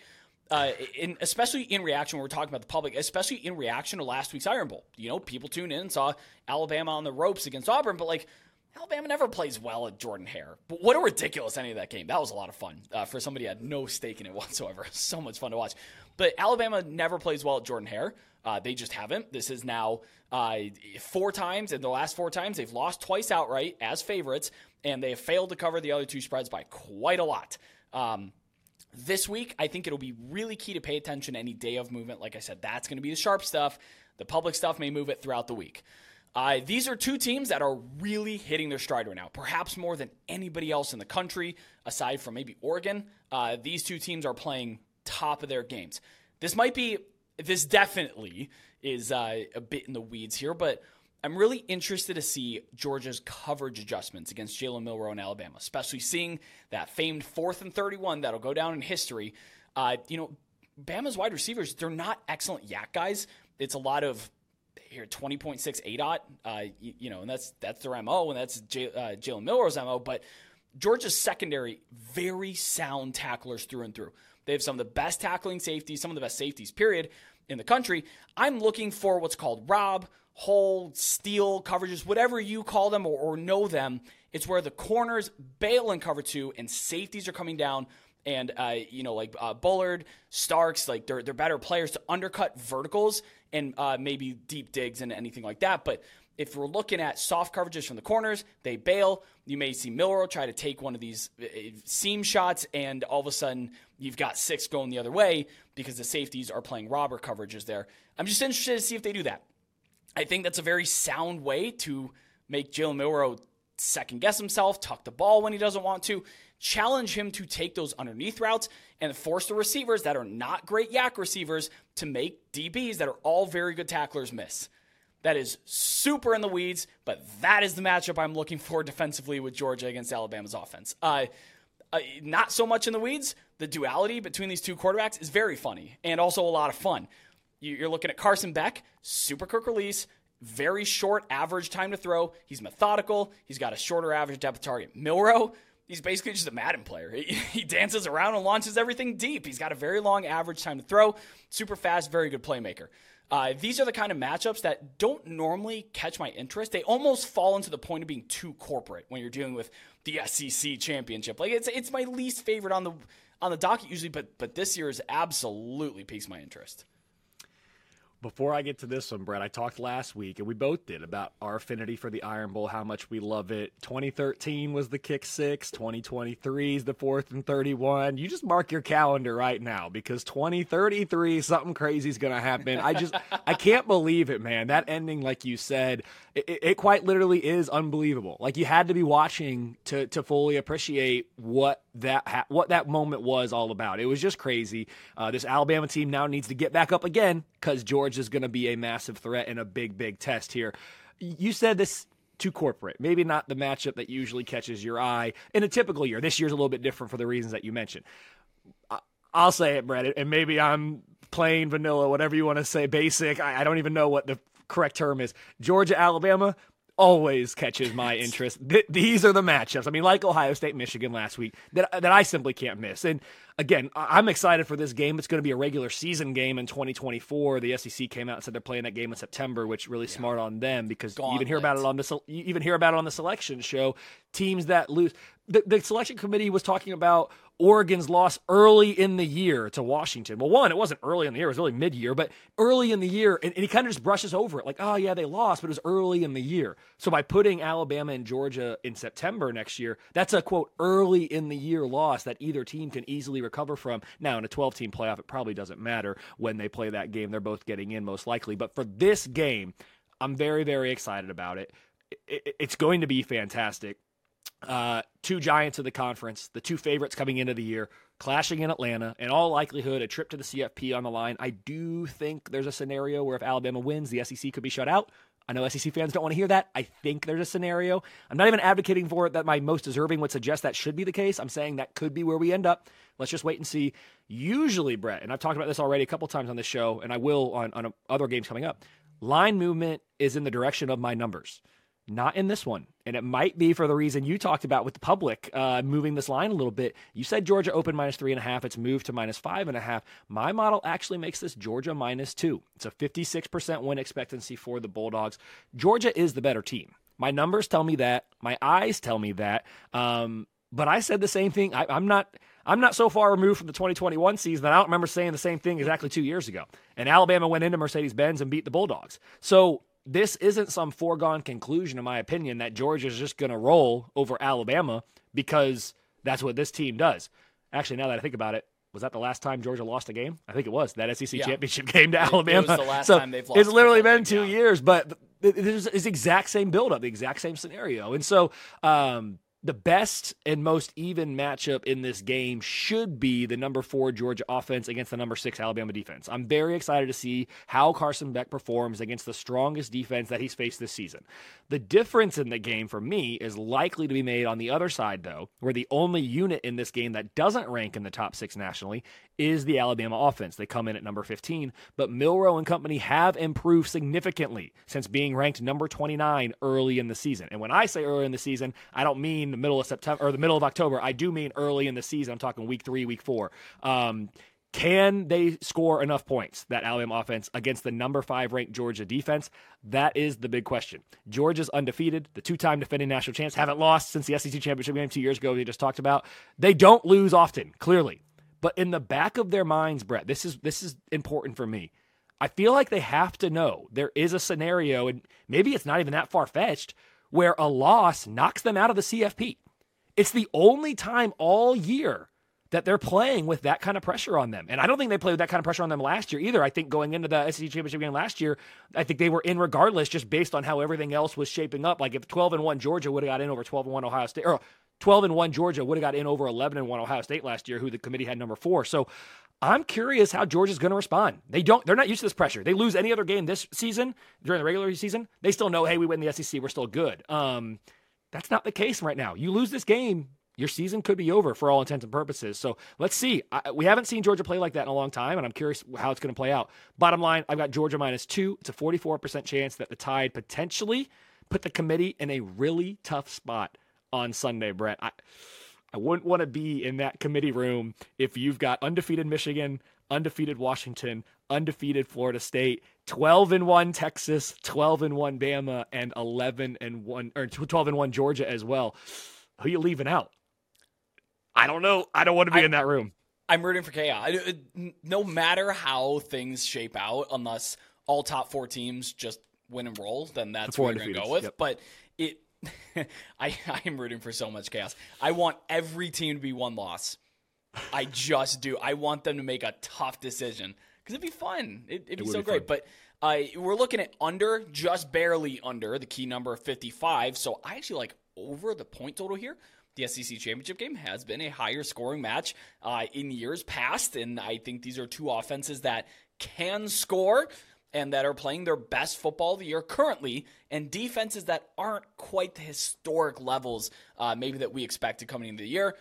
uh, in, especially in reaction when we're talking about the public, especially in reaction to last week's Iron Bowl. You know, people tuned in and saw Alabama on the ropes against Auburn, but like Alabama never plays well at Jordan Hare. But what a ridiculous ending of that game. That was a lot of fun uh, for somebody who had no stake in it whatsoever. so much fun to watch. But Alabama never plays well at Jordan Hare. Uh, they just haven't. This is now uh, four times, in the last four times they've lost twice outright as favorites, and they have failed to cover the other two spreads by quite a lot. Um, this week, I think it'll be really key to pay attention any day of movement. Like I said, that's going to be the sharp stuff. The public stuff may move it throughout the week. Uh, these are two teams that are really hitting their stride right now, perhaps more than anybody else in the country, aside from maybe Oregon. Uh, these two teams are playing top of their games. This might be, this definitely is uh, a bit in the weeds here, but I'm really interested to see Georgia's coverage adjustments against Jalen Milroe in Alabama, especially seeing that famed fourth and 31 that'll go down in history. Uh, you know, Bama's wide receivers, they're not excellent YAC guys. It's a lot of here 20.6 ADOT, uh, you, you, know, and that's that's their MO, and that's J, uh, Jalen Milroe's MO. But Georgia's secondary, very sound tacklers through and through. They have some of the best tackling safeties, some of the best safeties, period, in the country. I'm looking for what's called Rob, hole, steal coverages, whatever you call them or, or know them. It's where the corners bail in cover two and safeties are coming down and uh, you know like uh, Bullard, Starks, like they're they're better players to undercut verticals and uh, maybe deep digs and anything like that. But if we're looking at soft coverages from the corners, they bail. You may see Milroe try to take one of these uh, seam shots, and all of a sudden you've got six going the other way because the safeties are playing robber coverages there. I'm just interested to see if they do that. I think that's a very sound way to make Jalen Milroe second guess himself, tuck the ball when he doesn't want to, challenge him to take those underneath routes, and force the receivers that are not great YAC receivers to make DBs that are all very good tacklers miss. That is super in the weeds, but that is the matchup I'm looking for defensively with Georgia against Alabama's offense. Uh, uh, not so much in the weeds. The duality between these two quarterbacks is very funny and also a lot of fun. You're looking at Carson Beck, super quick release, very short average time to throw. He's methodical. He's got a shorter average depth of target. Milroe, he's basically just a Madden player. He, he, dances around and launches everything deep. He's got a very long average time to throw, super fast, very good playmaker. Uh, these are the kind of matchups that don't normally catch my interest. They almost fall into the point of being too corporate when you're dealing with the SEC championship. Like it's it's my least favorite on the on the docket usually, but but this year is absolutely piques my interest. Before I get to this one, Brett, I talked last week, and we both did about our affinity for the Iron Bowl, how much we love it. 2013 was the kick six, 2023 is the fourth and 31. You just mark your calendar right now because 2033, something crazy is going to happen. I just, I can't believe it, man. That ending, like you said, it, it, quite literally is unbelievable. Like you had to be watching to, to fully appreciate what that ha- what that moment was all about. It was just crazy. Uh, this Alabama team now needs to get back up again because Georgia is going to be a massive threat and a big, big test here. You said this too corporate. Maybe not the matchup that usually catches your eye in a typical year. This year's a little bit different for the reasons that you mentioned. I'll say it, Brett, and maybe I'm plain vanilla, whatever you want to say, basic. I, I don't even know what the correct term is. Georgia, Alabama, always catches my interest. Th- these are the matchups. I mean, like Ohio State, Michigan last week, that that I simply can't miss. And again, I'm excited for this game. It's going to be a regular season game in 2024. The SEC came out and said they're playing that game in September, which really yeah. smart on them because Gauntlet. you even hear about it on the you even hear about it on the selection show. Teams that lose, the, the selection committee was talking about Oregon's loss early in the year to Washington. Well, one, it wasn't early in the year, it was really mid year, but early in the year, and, and he kind of just brushes over it like, oh, yeah, they lost, but it was early in the year. So by putting Alabama and Georgia in September next year, that's a quote, early in the year loss that either team can easily recover from. Now, in a 12 team playoff, it probably doesn't matter when they play that game. They're both getting in most likely. But for this game, I'm very, very excited about it. It's going to be fantastic. Uh, two giants of the conference, the two favorites coming into the year, clashing in Atlanta. In all likelihood, a trip to the CFP on the line. I do think there's a scenario where if Alabama wins, the SEC could be shut out. I know SEC fans don't want to hear that. I think there's a scenario. I'm not even advocating for it that my most deserving would suggest that should be the case. I'm saying that could be where we end up. Let's just wait and see. Usually, Brett, and I've talked about this already a couple times on this show, and I will on, on other games coming up. Line movement is in the direction of my numbers. Not in this one. And it might be for the reason you talked about with the public uh, moving this line a little bit. You said Georgia open minus three and a half. It's moved to minus five and a half. My model actually makes this Georgia minus two. It's a 56% win expectancy for the Bulldogs. Georgia is the better team. My numbers tell me that. My eyes tell me that. Um, but I said the same thing. I, I'm not. I'm not so far removed from the 2021 season that I don't remember saying the same thing exactly two years ago. And Alabama went into Mercedes Benz and beat the Bulldogs. So this isn't some foregone conclusion, in my opinion, that Georgia's just going to roll over Alabama because that's what this team does. Actually, now that I think about it, was that the last time Georgia lost a game? I think it was that SEC yeah. championship game to Alabama. It was the last so time they've lost. It's literally been two yeah. years, but it's the exact same buildup, the exact same scenario, and so um, the best and most even matchup in this game should be the number four Georgia offense against the number six Alabama defense. I'm very excited to see how Carson Beck performs against the strongest defense that he's faced this season. The difference in the game for me is likely to be made on the other side, though, where the only unit in this game that doesn't rank in the top six nationally is the Alabama offense. They come in at number 15, but Milroe and company have improved significantly since being ranked number 29 early in the season. And when I say early in the season, I don't mean the middle of September or the middle of October. I do mean early in the season. I'm talking week three, week four. Um, can they score enough points, that Alabama offense, against the number five ranked Georgia defense? That is the big question. Georgia's undefeated, the two time defending national champs, haven't lost since the SEC championship game two years ago, we just talked about. They don't lose often, clearly. But in the back of their minds, Brett, this is this is important for me. I feel like they have to know there is a scenario, and maybe it's not even that far fetched, where a loss knocks them out of the CFP. It's the only time all year that they're playing with that kind of pressure on them. And I don't think they played with that kind of pressure on them last year either. I think going into the SEC championship game last year, I think they were in regardless just based on how everything else was shaping up. Like if 12 and 1 Georgia would have got in over 12 and 1 Ohio State or 12 and 1 Georgia would have got in over 11 and 1 Ohio State last year, who the committee had number four. So I'm curious how Georgia's going to respond. They don't. They're not used to this pressure. They lose any other game this season during the regular season. They still know, hey, we win the SEC. We're still good. Um, that's not the case right now. You lose this game, your season could be over for all intents and purposes. So let's see. I, we haven't seen Georgia play like that in a long time, and I'm curious how it's going to play out. Bottom line, I've got Georgia minus two. It's a 44% chance that the Tide potentially put the committee in a really tough spot on Sunday, Brett. I, I wouldn't want to be in that committee room if you've got undefeated Michigan, undefeated Washington, undefeated Florida State, 12 and 1 Texas, 12 and 1 Bama and 11 and 1 or 12 and 1 Georgia as well. Who you leaving out? I don't know. I don't want to be I, in that room. I'm rooting for chaos. No matter how things shape out, unless all top 4 teams just win and roll, then that's what we're going to go with. Yep. But it I, I am rooting for so much chaos. I want every team to be one loss. I just do. I want them to make a tough decision because it'd be fun. It, would be so be great. Fun. But uh, we're looking at under, just barely under the key number of 55. So I actually like over the point total here. The SEC championship game has been a higher scoring match uh, in years past, and I think these are two offenses that can score and that are playing their best football of the year currently, and defenses that aren't quite the historic levels uh, maybe that we expected coming into the year.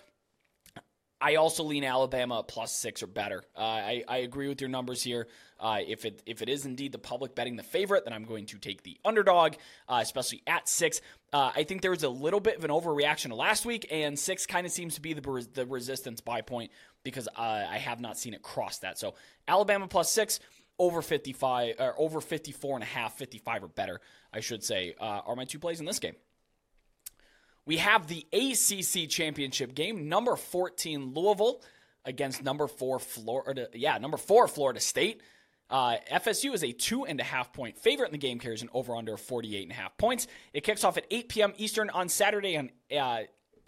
I also lean Alabama plus six or better. Uh, I, I agree with your numbers here. Uh, if it if it is indeed the public betting the favorite, then I'm going to take the underdog, uh, especially at six. Uh, I think there was a little bit of an overreaction last week, and six kind of seems to be the the resistance buy point because uh, I have not seen it cross that. So Alabama plus six over 55 or over 54 and a half, 55 or better, I should say, uh, are my two plays in this game. we have the ACC championship game, number 14 Louisville against number four Florida. Yeah, number four Florida State. Uh, FSU is a two and a half point favorite in the game, carries an over under 48 and a half points. It kicks off at 8 p.m. Eastern on Saturday on, uh,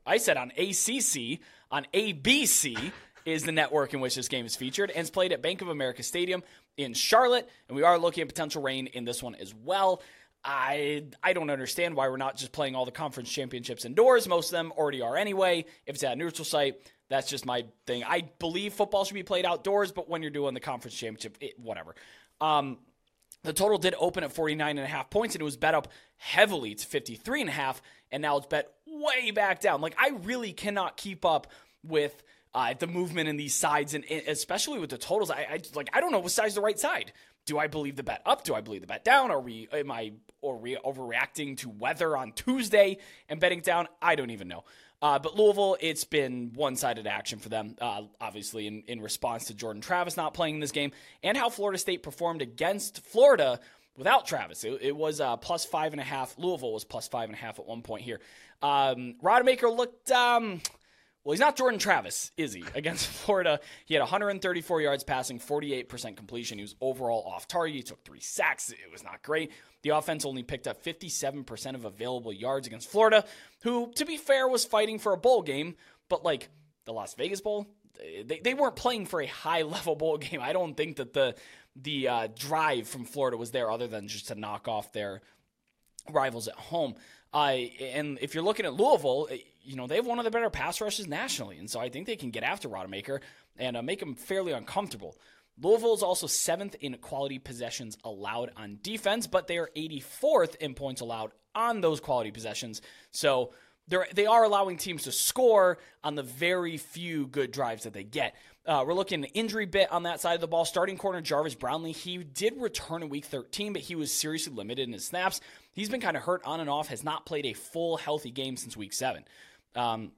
I said on ACC, on ABC is the network in which this game is featured, and it's played at Bank of America Stadium in Charlotte. And we are looking at potential rain in this one as well. I I don't understand why we're not just playing all the conference championships indoors. Most of them already are anyway. If it's at a neutral site, that's just my thing. I believe football should be played outdoors, but when you're doing the conference championship, it, whatever. Um, the total did open at 49 and a half points, and it was bet up heavily to 53 and a half, and now it's bet way back down. Like I really cannot keep up with uh, the movement in these sides, and especially with the totals. I, I like I don't know what side's the right side. Do I believe the bet up? Do I believe the bet down? Are we am I or we overreacting to weather on Tuesday and betting down? I don't even know. Uh, but Louisville, it's been one sided action for them, uh, obviously, in, in response to Jordan Travis not playing in this game and how Florida State performed against Florida without Travis. It, it was uh, plus five and a half. Louisville was plus five and a half at one point here. Um, Rodemaker looked. Um, well, he's not Jordan Travis, is he? Against Florida, he had 134 yards passing, 48% completion. He was overall off target. He took three sacks. It was not great. The offense only picked up 57% of available yards against Florida, who, to be fair, was fighting for a bowl game, but like the Las Vegas Bowl, they, they weren't playing for a high level bowl game. I don't think that the the uh, drive from Florida was there other than just to knock off their rivals at home. Uh, and if you're looking at Louisville, you know, they have one of the better pass rushes nationally. And so I think they can get after Rodemaker and uh, make him fairly uncomfortable. Louisville is also seventh in quality possessions allowed on defense, but they are 84th in points allowed on those quality possessions. So they're, they are allowing teams to score on the very few good drives that they get. Uh, we're looking at injury bit on that side of the ball. Starting corner Jarvis Brownlee, he did return in week 13, but he was seriously limited in his snaps. He's been kind of hurt on and off, has not played a full healthy game since week seven. Um,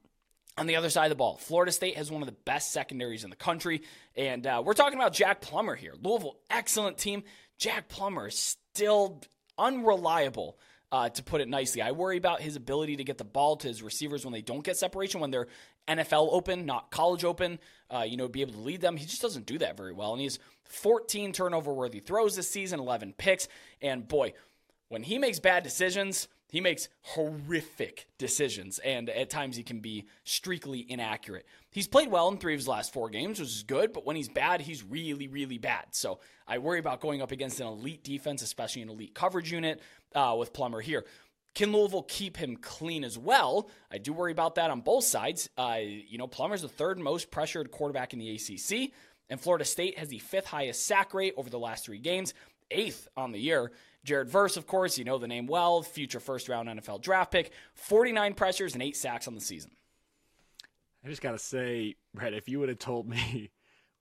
on the other side of the ball, Florida State has one of the best secondaries in the country. And uh, we're talking about Jack Plummer here. Louisville, excellent team. Jack Plummer is still unreliable, uh, to put it nicely. I worry about his ability to get the ball to his receivers when they don't get separation, when they're NFL open, not college open, uh, you know, be able to lead them. He just doesn't do that very well. And he's 14 turnover worthy throws this season, 11 picks. And boy, when he makes bad decisions, he makes horrific decisions, and at times he can be streakily inaccurate. He's played well in three of his last four games, which is good, but when he's bad, he's really, really bad. So I worry about going up against an elite defense, especially an elite coverage unit uh, with Plummer here. Can Louisville keep him clean as well? I do worry about that on both sides. Uh, you know, Plummer's the third most pressured quarterback in the ACC, and Florida State has the fifth highest sack rate over the last three games, eighth on the year. Jared Verse, of course, you know the name well, future first round NFL draft pick, 49 pressures and eight sacks on the season. I just got to say, Brett, if you would have told me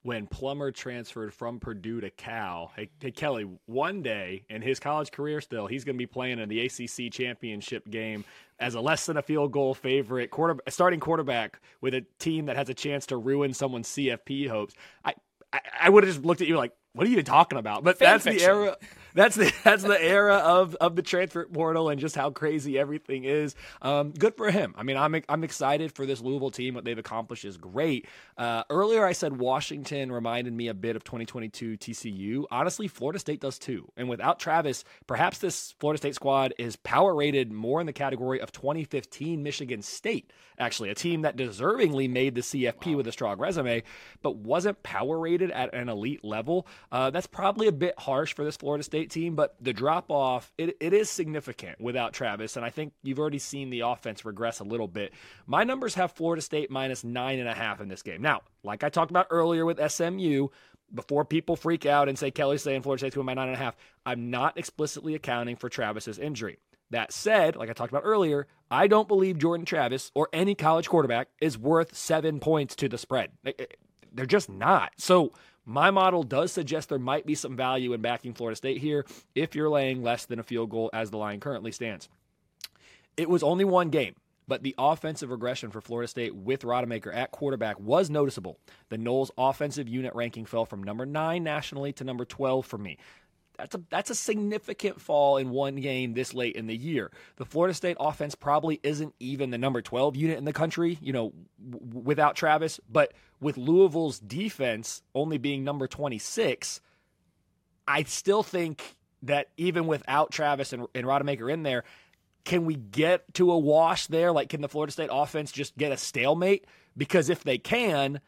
when Plummer transferred from Purdue to Cal, hey, hey, Kelley, one day in his college career still, he's going to be playing in the ACC championship game as a less than a field goal favorite, quarter, starting quarterback with a team that has a chance to ruin someone's CFP hopes. I, I, I would have just looked at you like, what are you talking about? But Fan that's fiction. the era that's the that's the era of of the transfer portal and just how crazy everything is. Um, good for him. I mean, I'm I'm excited for this Louisville team. What they've accomplished is great. Uh, earlier, I said Washington reminded me a bit of 2022 TCU. Honestly, Florida State does too. And without Travis, perhaps this Florida State squad is power rated more in the category of 2015 Michigan State. Actually, a team that deservingly made the CFP wow. with a strong resume, but wasn't power rated at an elite level. Uh, that's probably a bit harsh for this Florida State State team, but the drop off it, it is significant without Travis, and I think you've already seen the offense regress a little bit. My numbers have Florida State minus nine and a half in this game. Now, like I talked about earlier with SMU, before people freak out and say Kelley's saying Florida State's going by nine and a half, I'm not explicitly accounting for Travis's injury. That said, like I talked about earlier, I don't believe Jordan Travis or any college quarterback is worth seven points to the spread. Eh, they're just not. So my model does suggest there might be some value in backing Florida State here if you're laying less than a field goal as the line currently stands. It was only one game, but the offensive regression for Florida State with Rodemaker at quarterback was noticeable. The Noles offensive unit ranking fell from number 9 nationally to number 12 for me. That's a that's a significant fall in one game this late in the year. The Florida State offense probably isn't even the number 12 unit in the country, you know, w- without Travis, but with Louisville's defense only being number 26, I still think that even without Travis and, and Rodemaker in there, can we get to a wash there? Like, can the Florida State offense just get a stalemate? Because if they can,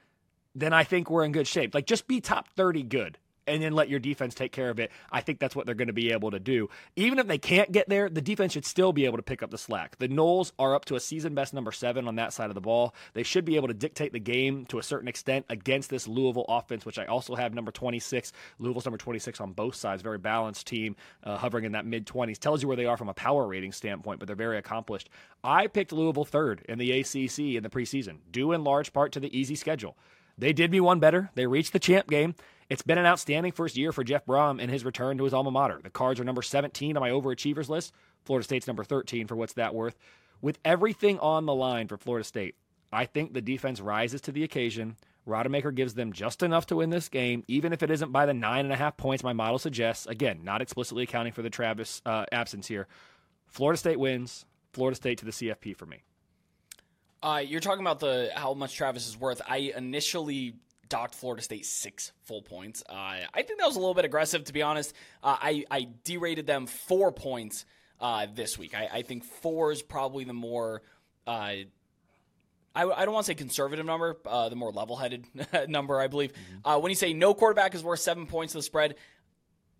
then I think we're in good shape. Like, just be top 30 good and then let your defense take care of it. I think that's what they're going to be able to do. Even if they can't get there, the defense should still be able to pick up the slack. The Noles are up to a season best number seven on that side of the ball. They should be able to dictate the game to a certain extent against this Louisville offense, which I also have number 26. Louisville's number 26 on both sides, very balanced team, uh, hovering in that mid 20s. Tells you where they are from a power rating standpoint, but they're very accomplished. I picked Louisville third in the ACC in the preseason, due in large part to the easy schedule. They did me one better. They reached the champ game. It's been an outstanding first year for Jeff Brohm in his return to his alma mater. The Cards are number 17 on my overachievers list. Florida State's number 13 for what's that worth. With everything on the line for Florida State, I think the defense rises to the occasion. Rodemaker gives them just enough to win this game, even if it isn't by the nine and a half points my model suggests. Again, not explicitly accounting for the Travis uh, absence here. Florida State wins. Florida State to the CFP for me. Uh, you're talking about the how much Travis is worth. I initially docked Florida State six full points. Uh, I think that was a little bit aggressive, to be honest. Uh, I, I derated them four points uh, this week. I, I, think four is probably the more. Uh, I, I, don't want to say conservative number, uh, the more level headed number, I believe. Mm-hmm. when you say no quarterback is worth seven points to the spread,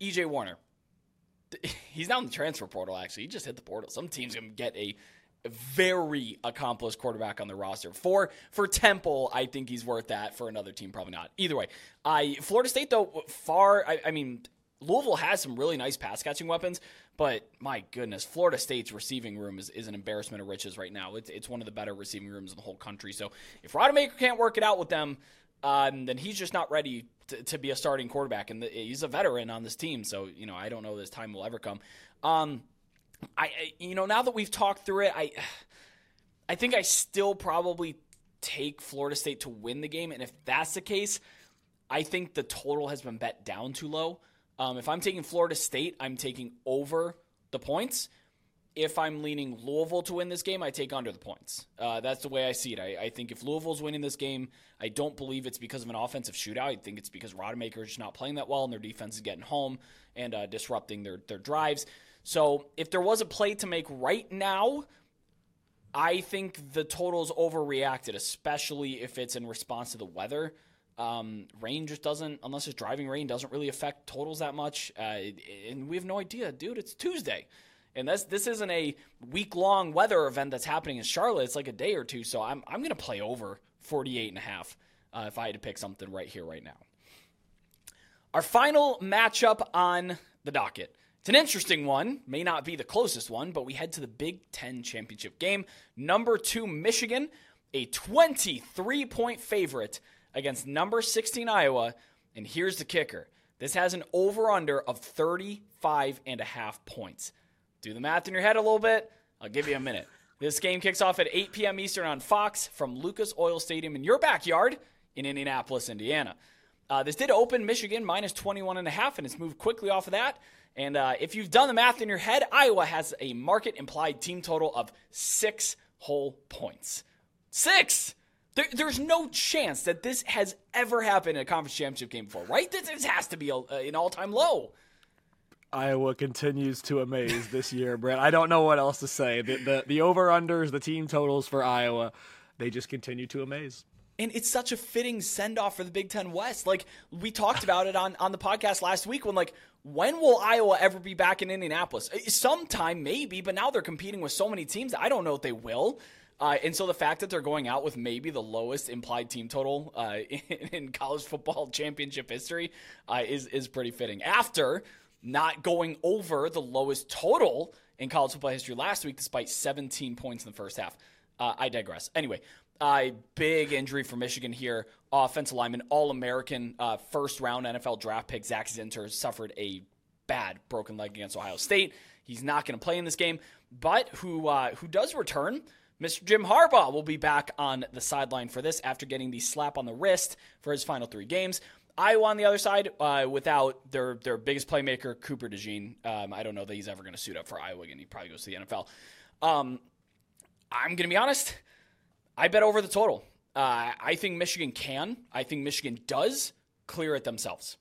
EJ Warner, he's now in the transfer portal, actually. He just hit the portal. Some team's going to get a very accomplished quarterback on the roster. For for Temple, I think he's worth that. For another team, probably not. Either way, I Florida State though far. I, I mean, Louisville has some really nice pass catching weapons, but my goodness, Florida State's receiving room is, is an embarrassment of riches right now. It's it's one of the better receiving rooms in the whole country. So if Rodemaker can't work it out with them, um, then he's just not ready to, to be a starting quarterback, and the, he's a veteran on this team. So you know, I don't know this time will ever come. Um, I you know now that we've talked through it, I I think I still probably take Florida State to win the game, and if that's the case, I think the total has been bet down too low. Um, if I'm taking Florida State, I'm taking over the points. If I'm leaning Louisville to win this game, I take under the points. Uh, that's the way I see it. I, I, think if Louisville's winning this game, I don't believe it's because of an offensive shootout. I think it's because Rodemaker is not playing that well and their defense is getting home and uh, disrupting their, their drives. So if there was a play to make right now, I think the total's overreacted, especially if it's in response to the weather. Um, rain just doesn't, unless it's driving rain, doesn't really affect totals that much. Uh, and we have no idea, dude. It's Tuesday. And this this isn't a week long weather event that's happening in Charlotte. It's like a day or two. So I'm I'm gonna play over 48 and a half uh, if I had to pick something right here, right now. Our final matchup on the docket it's an interesting one, may not be the closest one, but we head to the Big Ten championship game. Number two, Michigan, a 23 point favorite against number 16, Iowa. And here's the kicker this has an over under of 35 and a half points. Do the math in your head a little bit. I'll give you a minute. This game kicks off at 8 p.m. Eastern on Fox from Lucas Oil Stadium in your backyard in Indianapolis, Indiana. Uh, this did open Michigan minus 21 and a half, and it's moved quickly off of that. And uh, if you've done the math in your head, Iowa has a market implied team total of six whole points. Six! There, there's no chance that this has ever happened in a conference championship game before, right? This, this has to be a, an all time low. Iowa continues to amaze this year, Brett. I don't know what else to say. The, the, the over unders, the team totals for Iowa, they just continue to amaze. And it's such a fitting send off for the Big Ten West. Like we talked about it on, on the podcast last week when like when will Iowa ever be back in Indianapolis? Uh, sometime maybe, but now they're competing with so many teams. I don't know if they will. Uh, and so the fact that they're going out with maybe the lowest implied team total uh, in, in, college football championship history uh, is is pretty fitting. After not going over the lowest total in college football history last week, despite 17 points in the first half. Uh, I digress. Anyway, uh, big injury for Michigan here. Offensive lineman, All American, uh, first round NFL draft pick Zak Zinter suffered a bad broken leg against Ohio State. He's not going to play in this game, but who uh, who does return? Mr. Jim Harbaugh will be back on the sideline for this after getting the slap on the wrist for his final three games. Iowa on the other side, uh, without their their biggest playmaker, Cooper DeJean, um, I don't know that he's ever going to suit up for Iowa again. He probably goes to the NFL. Um, I'm going to be honest. I bet over the total. Uh, I think Michigan can. I think Michigan does clear it themselves.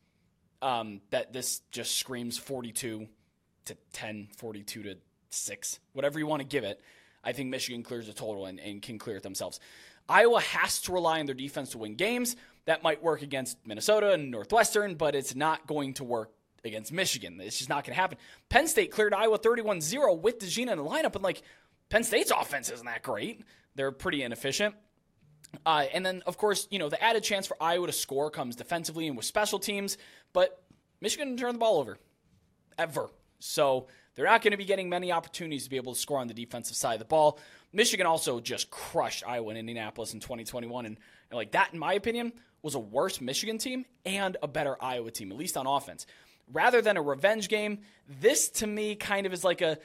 Um, that this just screams 42 to 10, 42 to 6, whatever you want to give it. I think Michigan clears the total and, and can clear it themselves. Iowa has to rely on their defense to win games. That might work against Minnesota and Northwestern, but it's not going to work against Michigan. It's just not going to happen. Penn State cleared Iowa 31 0 with DeJean in the lineup, and like Penn State's offense isn't that great. They're pretty inefficient. Uh, and then, of course, you know, the added chance for Iowa to score comes defensively and with special teams, but Michigan didn't turn the ball over ever. So they're not going to be getting many opportunities to be able to score on the defensive side of the ball. Michigan also just crushed Iowa and Indianapolis in 2021. And, and like that, in my opinion, was a worse Michigan team and a better Iowa team, at least on offense. Rather than a revenge game, this to me kind of is like a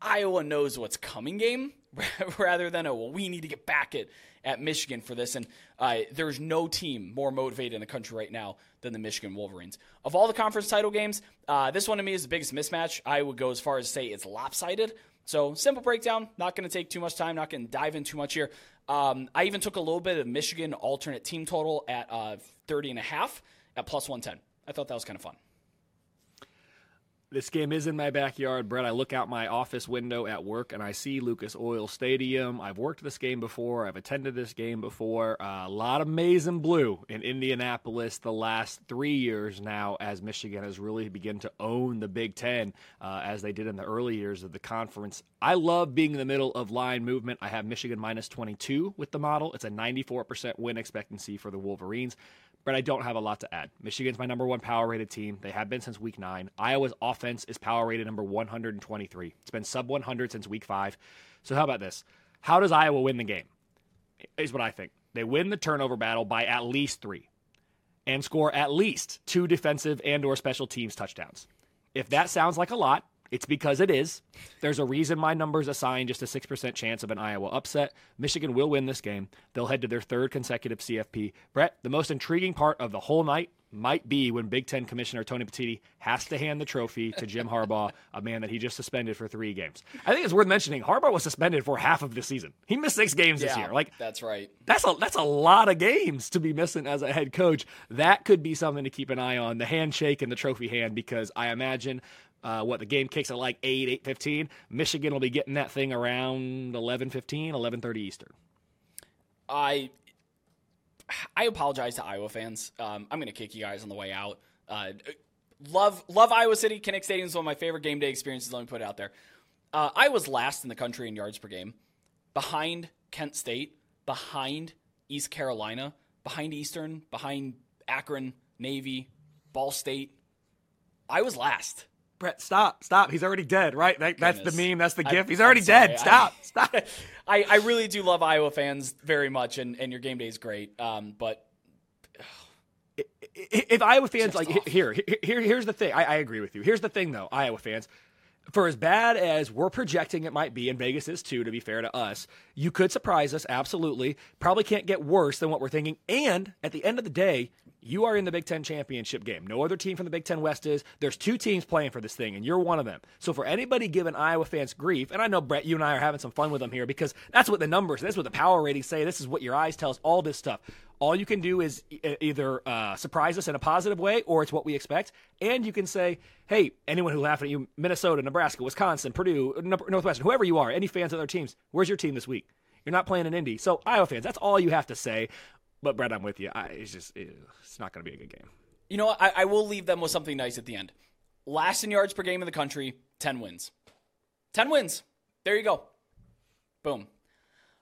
Iowa knows what's coming game rather than a well, we need to get back at, at Michigan for this. And uh, there's no team more motivated in the country right now than the Michigan Wolverines. Of all the conference title games, uh, this one to me is the biggest mismatch. I would go as far as say it's lopsided. So simple breakdown. Not going to take too much time. Not going to dive in too much here. Um, I even took a little bit of Michigan alternate team total at uh, 30 and a half at plus 110. I thought that was kind of fun. This game is in my backyard, Brett. I look out my office window at work and I see Lucas Oil Stadium. I've worked this game before. I've attended this game before. Uh, a lot of maize and blue in Indianapolis the last three years now, as Michigan has really begun to own the Big Ten uh, as they did in the early years of the conference. I love being in the middle of line movement. I have Michigan minus 22 with the model. It's a 94% win expectancy for the Wolverines but I don't have a lot to add. Michigan's my number one power rated team. They have been since week nine. Iowa's offense is power rated number 123. It's been sub 100 since week five. So, how about this? How does Iowa win the game? Is what I think. They win the turnover battle by at least three and score at least two defensive and or special teams touchdowns. If that sounds like a lot, it's because it is. There's a reason my numbers assign just a 6% chance of an Iowa upset. Michigan will win this game. They'll head to their third consecutive CFP. Brett, the most intriguing part of the whole night might be when Big Ten Commissioner Tony Petitti has to hand the trophy to Jim Harbaugh, a man that he just suspended for three games. I think it's worth mentioning Harbaugh was suspended for half of the season. He missed six games yeah, this year. Like that's right. That's a that's a lot of games to be missing as a head coach. That could be something to keep an eye on. The handshake and the trophy hand, because I imagine uh, what the game kicks at like 8 8.15 michigan will be getting that thing around 11.15 11.30 eastern. I i apologize to iowa fans. Um, i'm to kick you guys on the way out. Uh, love love iowa city. Kinnick stadium is one of my favorite game day experiences. Let me put it out there. Uh, i was last in the country in yards per game behind kent state behind east carolina behind eastern behind akron navy ball state. I was last Brett, stop, stop. He's already dead, right? That, that's the meme. That's the gif. He's already dead. Stop, I, stop. I, I really do love Iowa fans very much, and, and your game day is great. Um, but if if Iowa fans like here, here, here's the thing. I, I agree with you. Here's the thing, though, Iowa fans for as bad as we're projecting it might be, and Vegas is too, to be fair to us, you could surprise us, absolutely. Probably can't get worse than what we're thinking. And at the end of the day, you are in the Big Ten championship game. No other team from the Big Ten West is. There's two teams playing for this thing, and you're one of them. So for anybody giving Iowa fans grief, and I know Brett, you and I are having some fun with them here because that's what the numbers, that's what the power ratings say. This is what your eyes tell us. All this stuff. All you can do is either uh, surprise us in a positive way, or it's what we expect. And you can say, "Hey, anyone who laughing at you, Minnesota, Nebraska, Wisconsin, Purdue, Northwestern, whoever you are, any fans of other teams, where's your team this week?" You're not playing in Indy. So Iowa fans, that's all you have to say. But Brett, I'm with you. I, it's just it's not going to be a good game. You know? I, I will leave them with something nice at the end. Last in yards per game in the country, ten wins. Ten wins. There you go. Boom.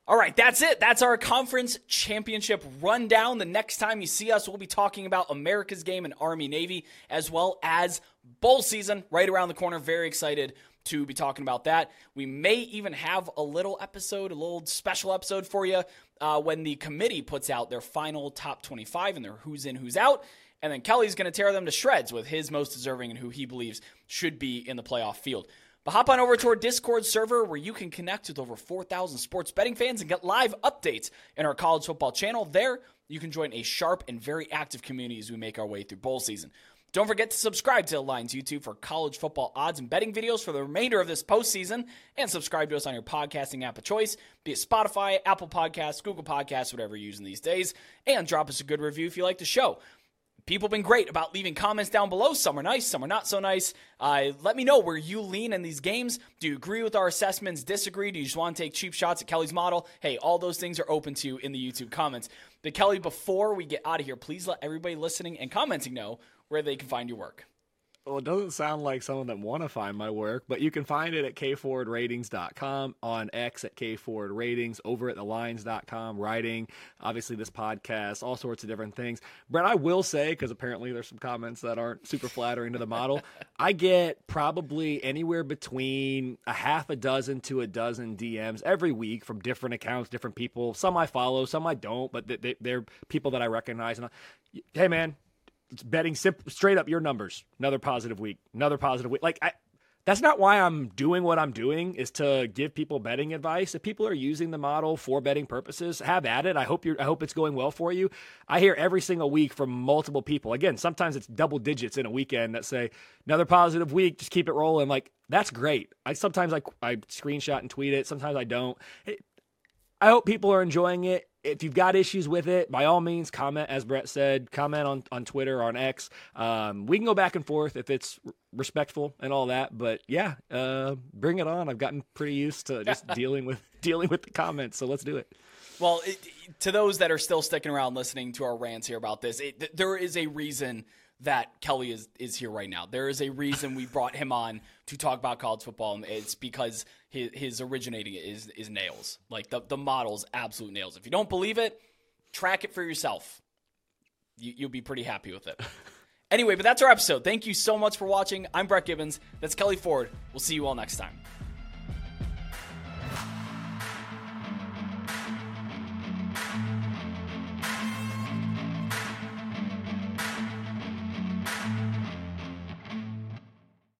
All right, that's it. That's our conference championship rundown. The next time you see us, we'll be talking about America's game and Army Navy, as well as bowl season right around the corner. Very excited to be talking about that. We may even have a little episode, a little special episode for you uh, when the committee puts out their final top 25 and their who's in, who's out. And then Kelley's going to tear them to shreds with his most deserving and who he believes should be in the playoff field. But hop on over to our Discord server where you can connect with over 4,000 sports betting fans and get live updates in our college football channel. There, you can join a sharp and very active community as we make our way through bowl season. Don't forget to subscribe to Lines YouTube for college football odds and betting videos for the remainder of this postseason, and subscribe to us on your podcasting app of choice, be it Spotify, Apple Podcasts, Google Podcasts, whatever you're using these days, and drop us a good review if you like the show. People have been great about leaving comments down below. Some are nice, some are not so nice. Uh, let me know where you lean in these games. Do you agree with our assessments? Disagree? Do you just want to take cheap shots at Kelley's model? Hey, all those things are open to you in the YouTube comments. But Kelley, before we get out of here, please let everybody listening and commenting know where they can find your work. Well, it doesn't sound like someone that want to find my work, but you can find it at kfordratings.com, on X at kfordratings, over at thelines.com, writing, obviously this podcast, all sorts of different things. Brett, I will say, because apparently there's some comments that aren't super flattering to the model, I get probably anywhere between a half a dozen to a dozen DMs every week from different accounts, different people. Some I follow, some I don't, but they're people that I recognize. And I, hey, man, betting straight up your numbers. Another positive week. Another positive week. Like I, that's not why I'm doing what I'm doing. Is to give people betting advice. If people are using the model for betting purposes, have at it. I hope you I hope it's going well for you. I hear every single week from multiple people. Again, sometimes it's double digits in a weekend that say another positive week. Just keep it rolling. Like that's great. I sometimes I I screenshot and tweet it. Sometimes I don't. It, I hope people are enjoying it if you've got issues with it, by all means, comment. As Brett said, comment on, on Twitter or on X. Um, we can go back and forth if it's respectful and all that. But yeah, uh, bring it on. I've gotten pretty used to just dealing with dealing with the comments. So let's do it. Well, it, to those that are still sticking around listening to our rants here about this, it, there is a reason that Kelley is is here right now. There is a reason we brought him on to talk about college football, and it's because his, his originating is is nails. Like the the model's absolute nails. If you don't believe it, track it for yourself. You, you'll be pretty happy with it. anyway, but that's our episode. Thank you so much for watching. I'm Brett Gibbons. That's Kelley Ford. We'll see you all next time.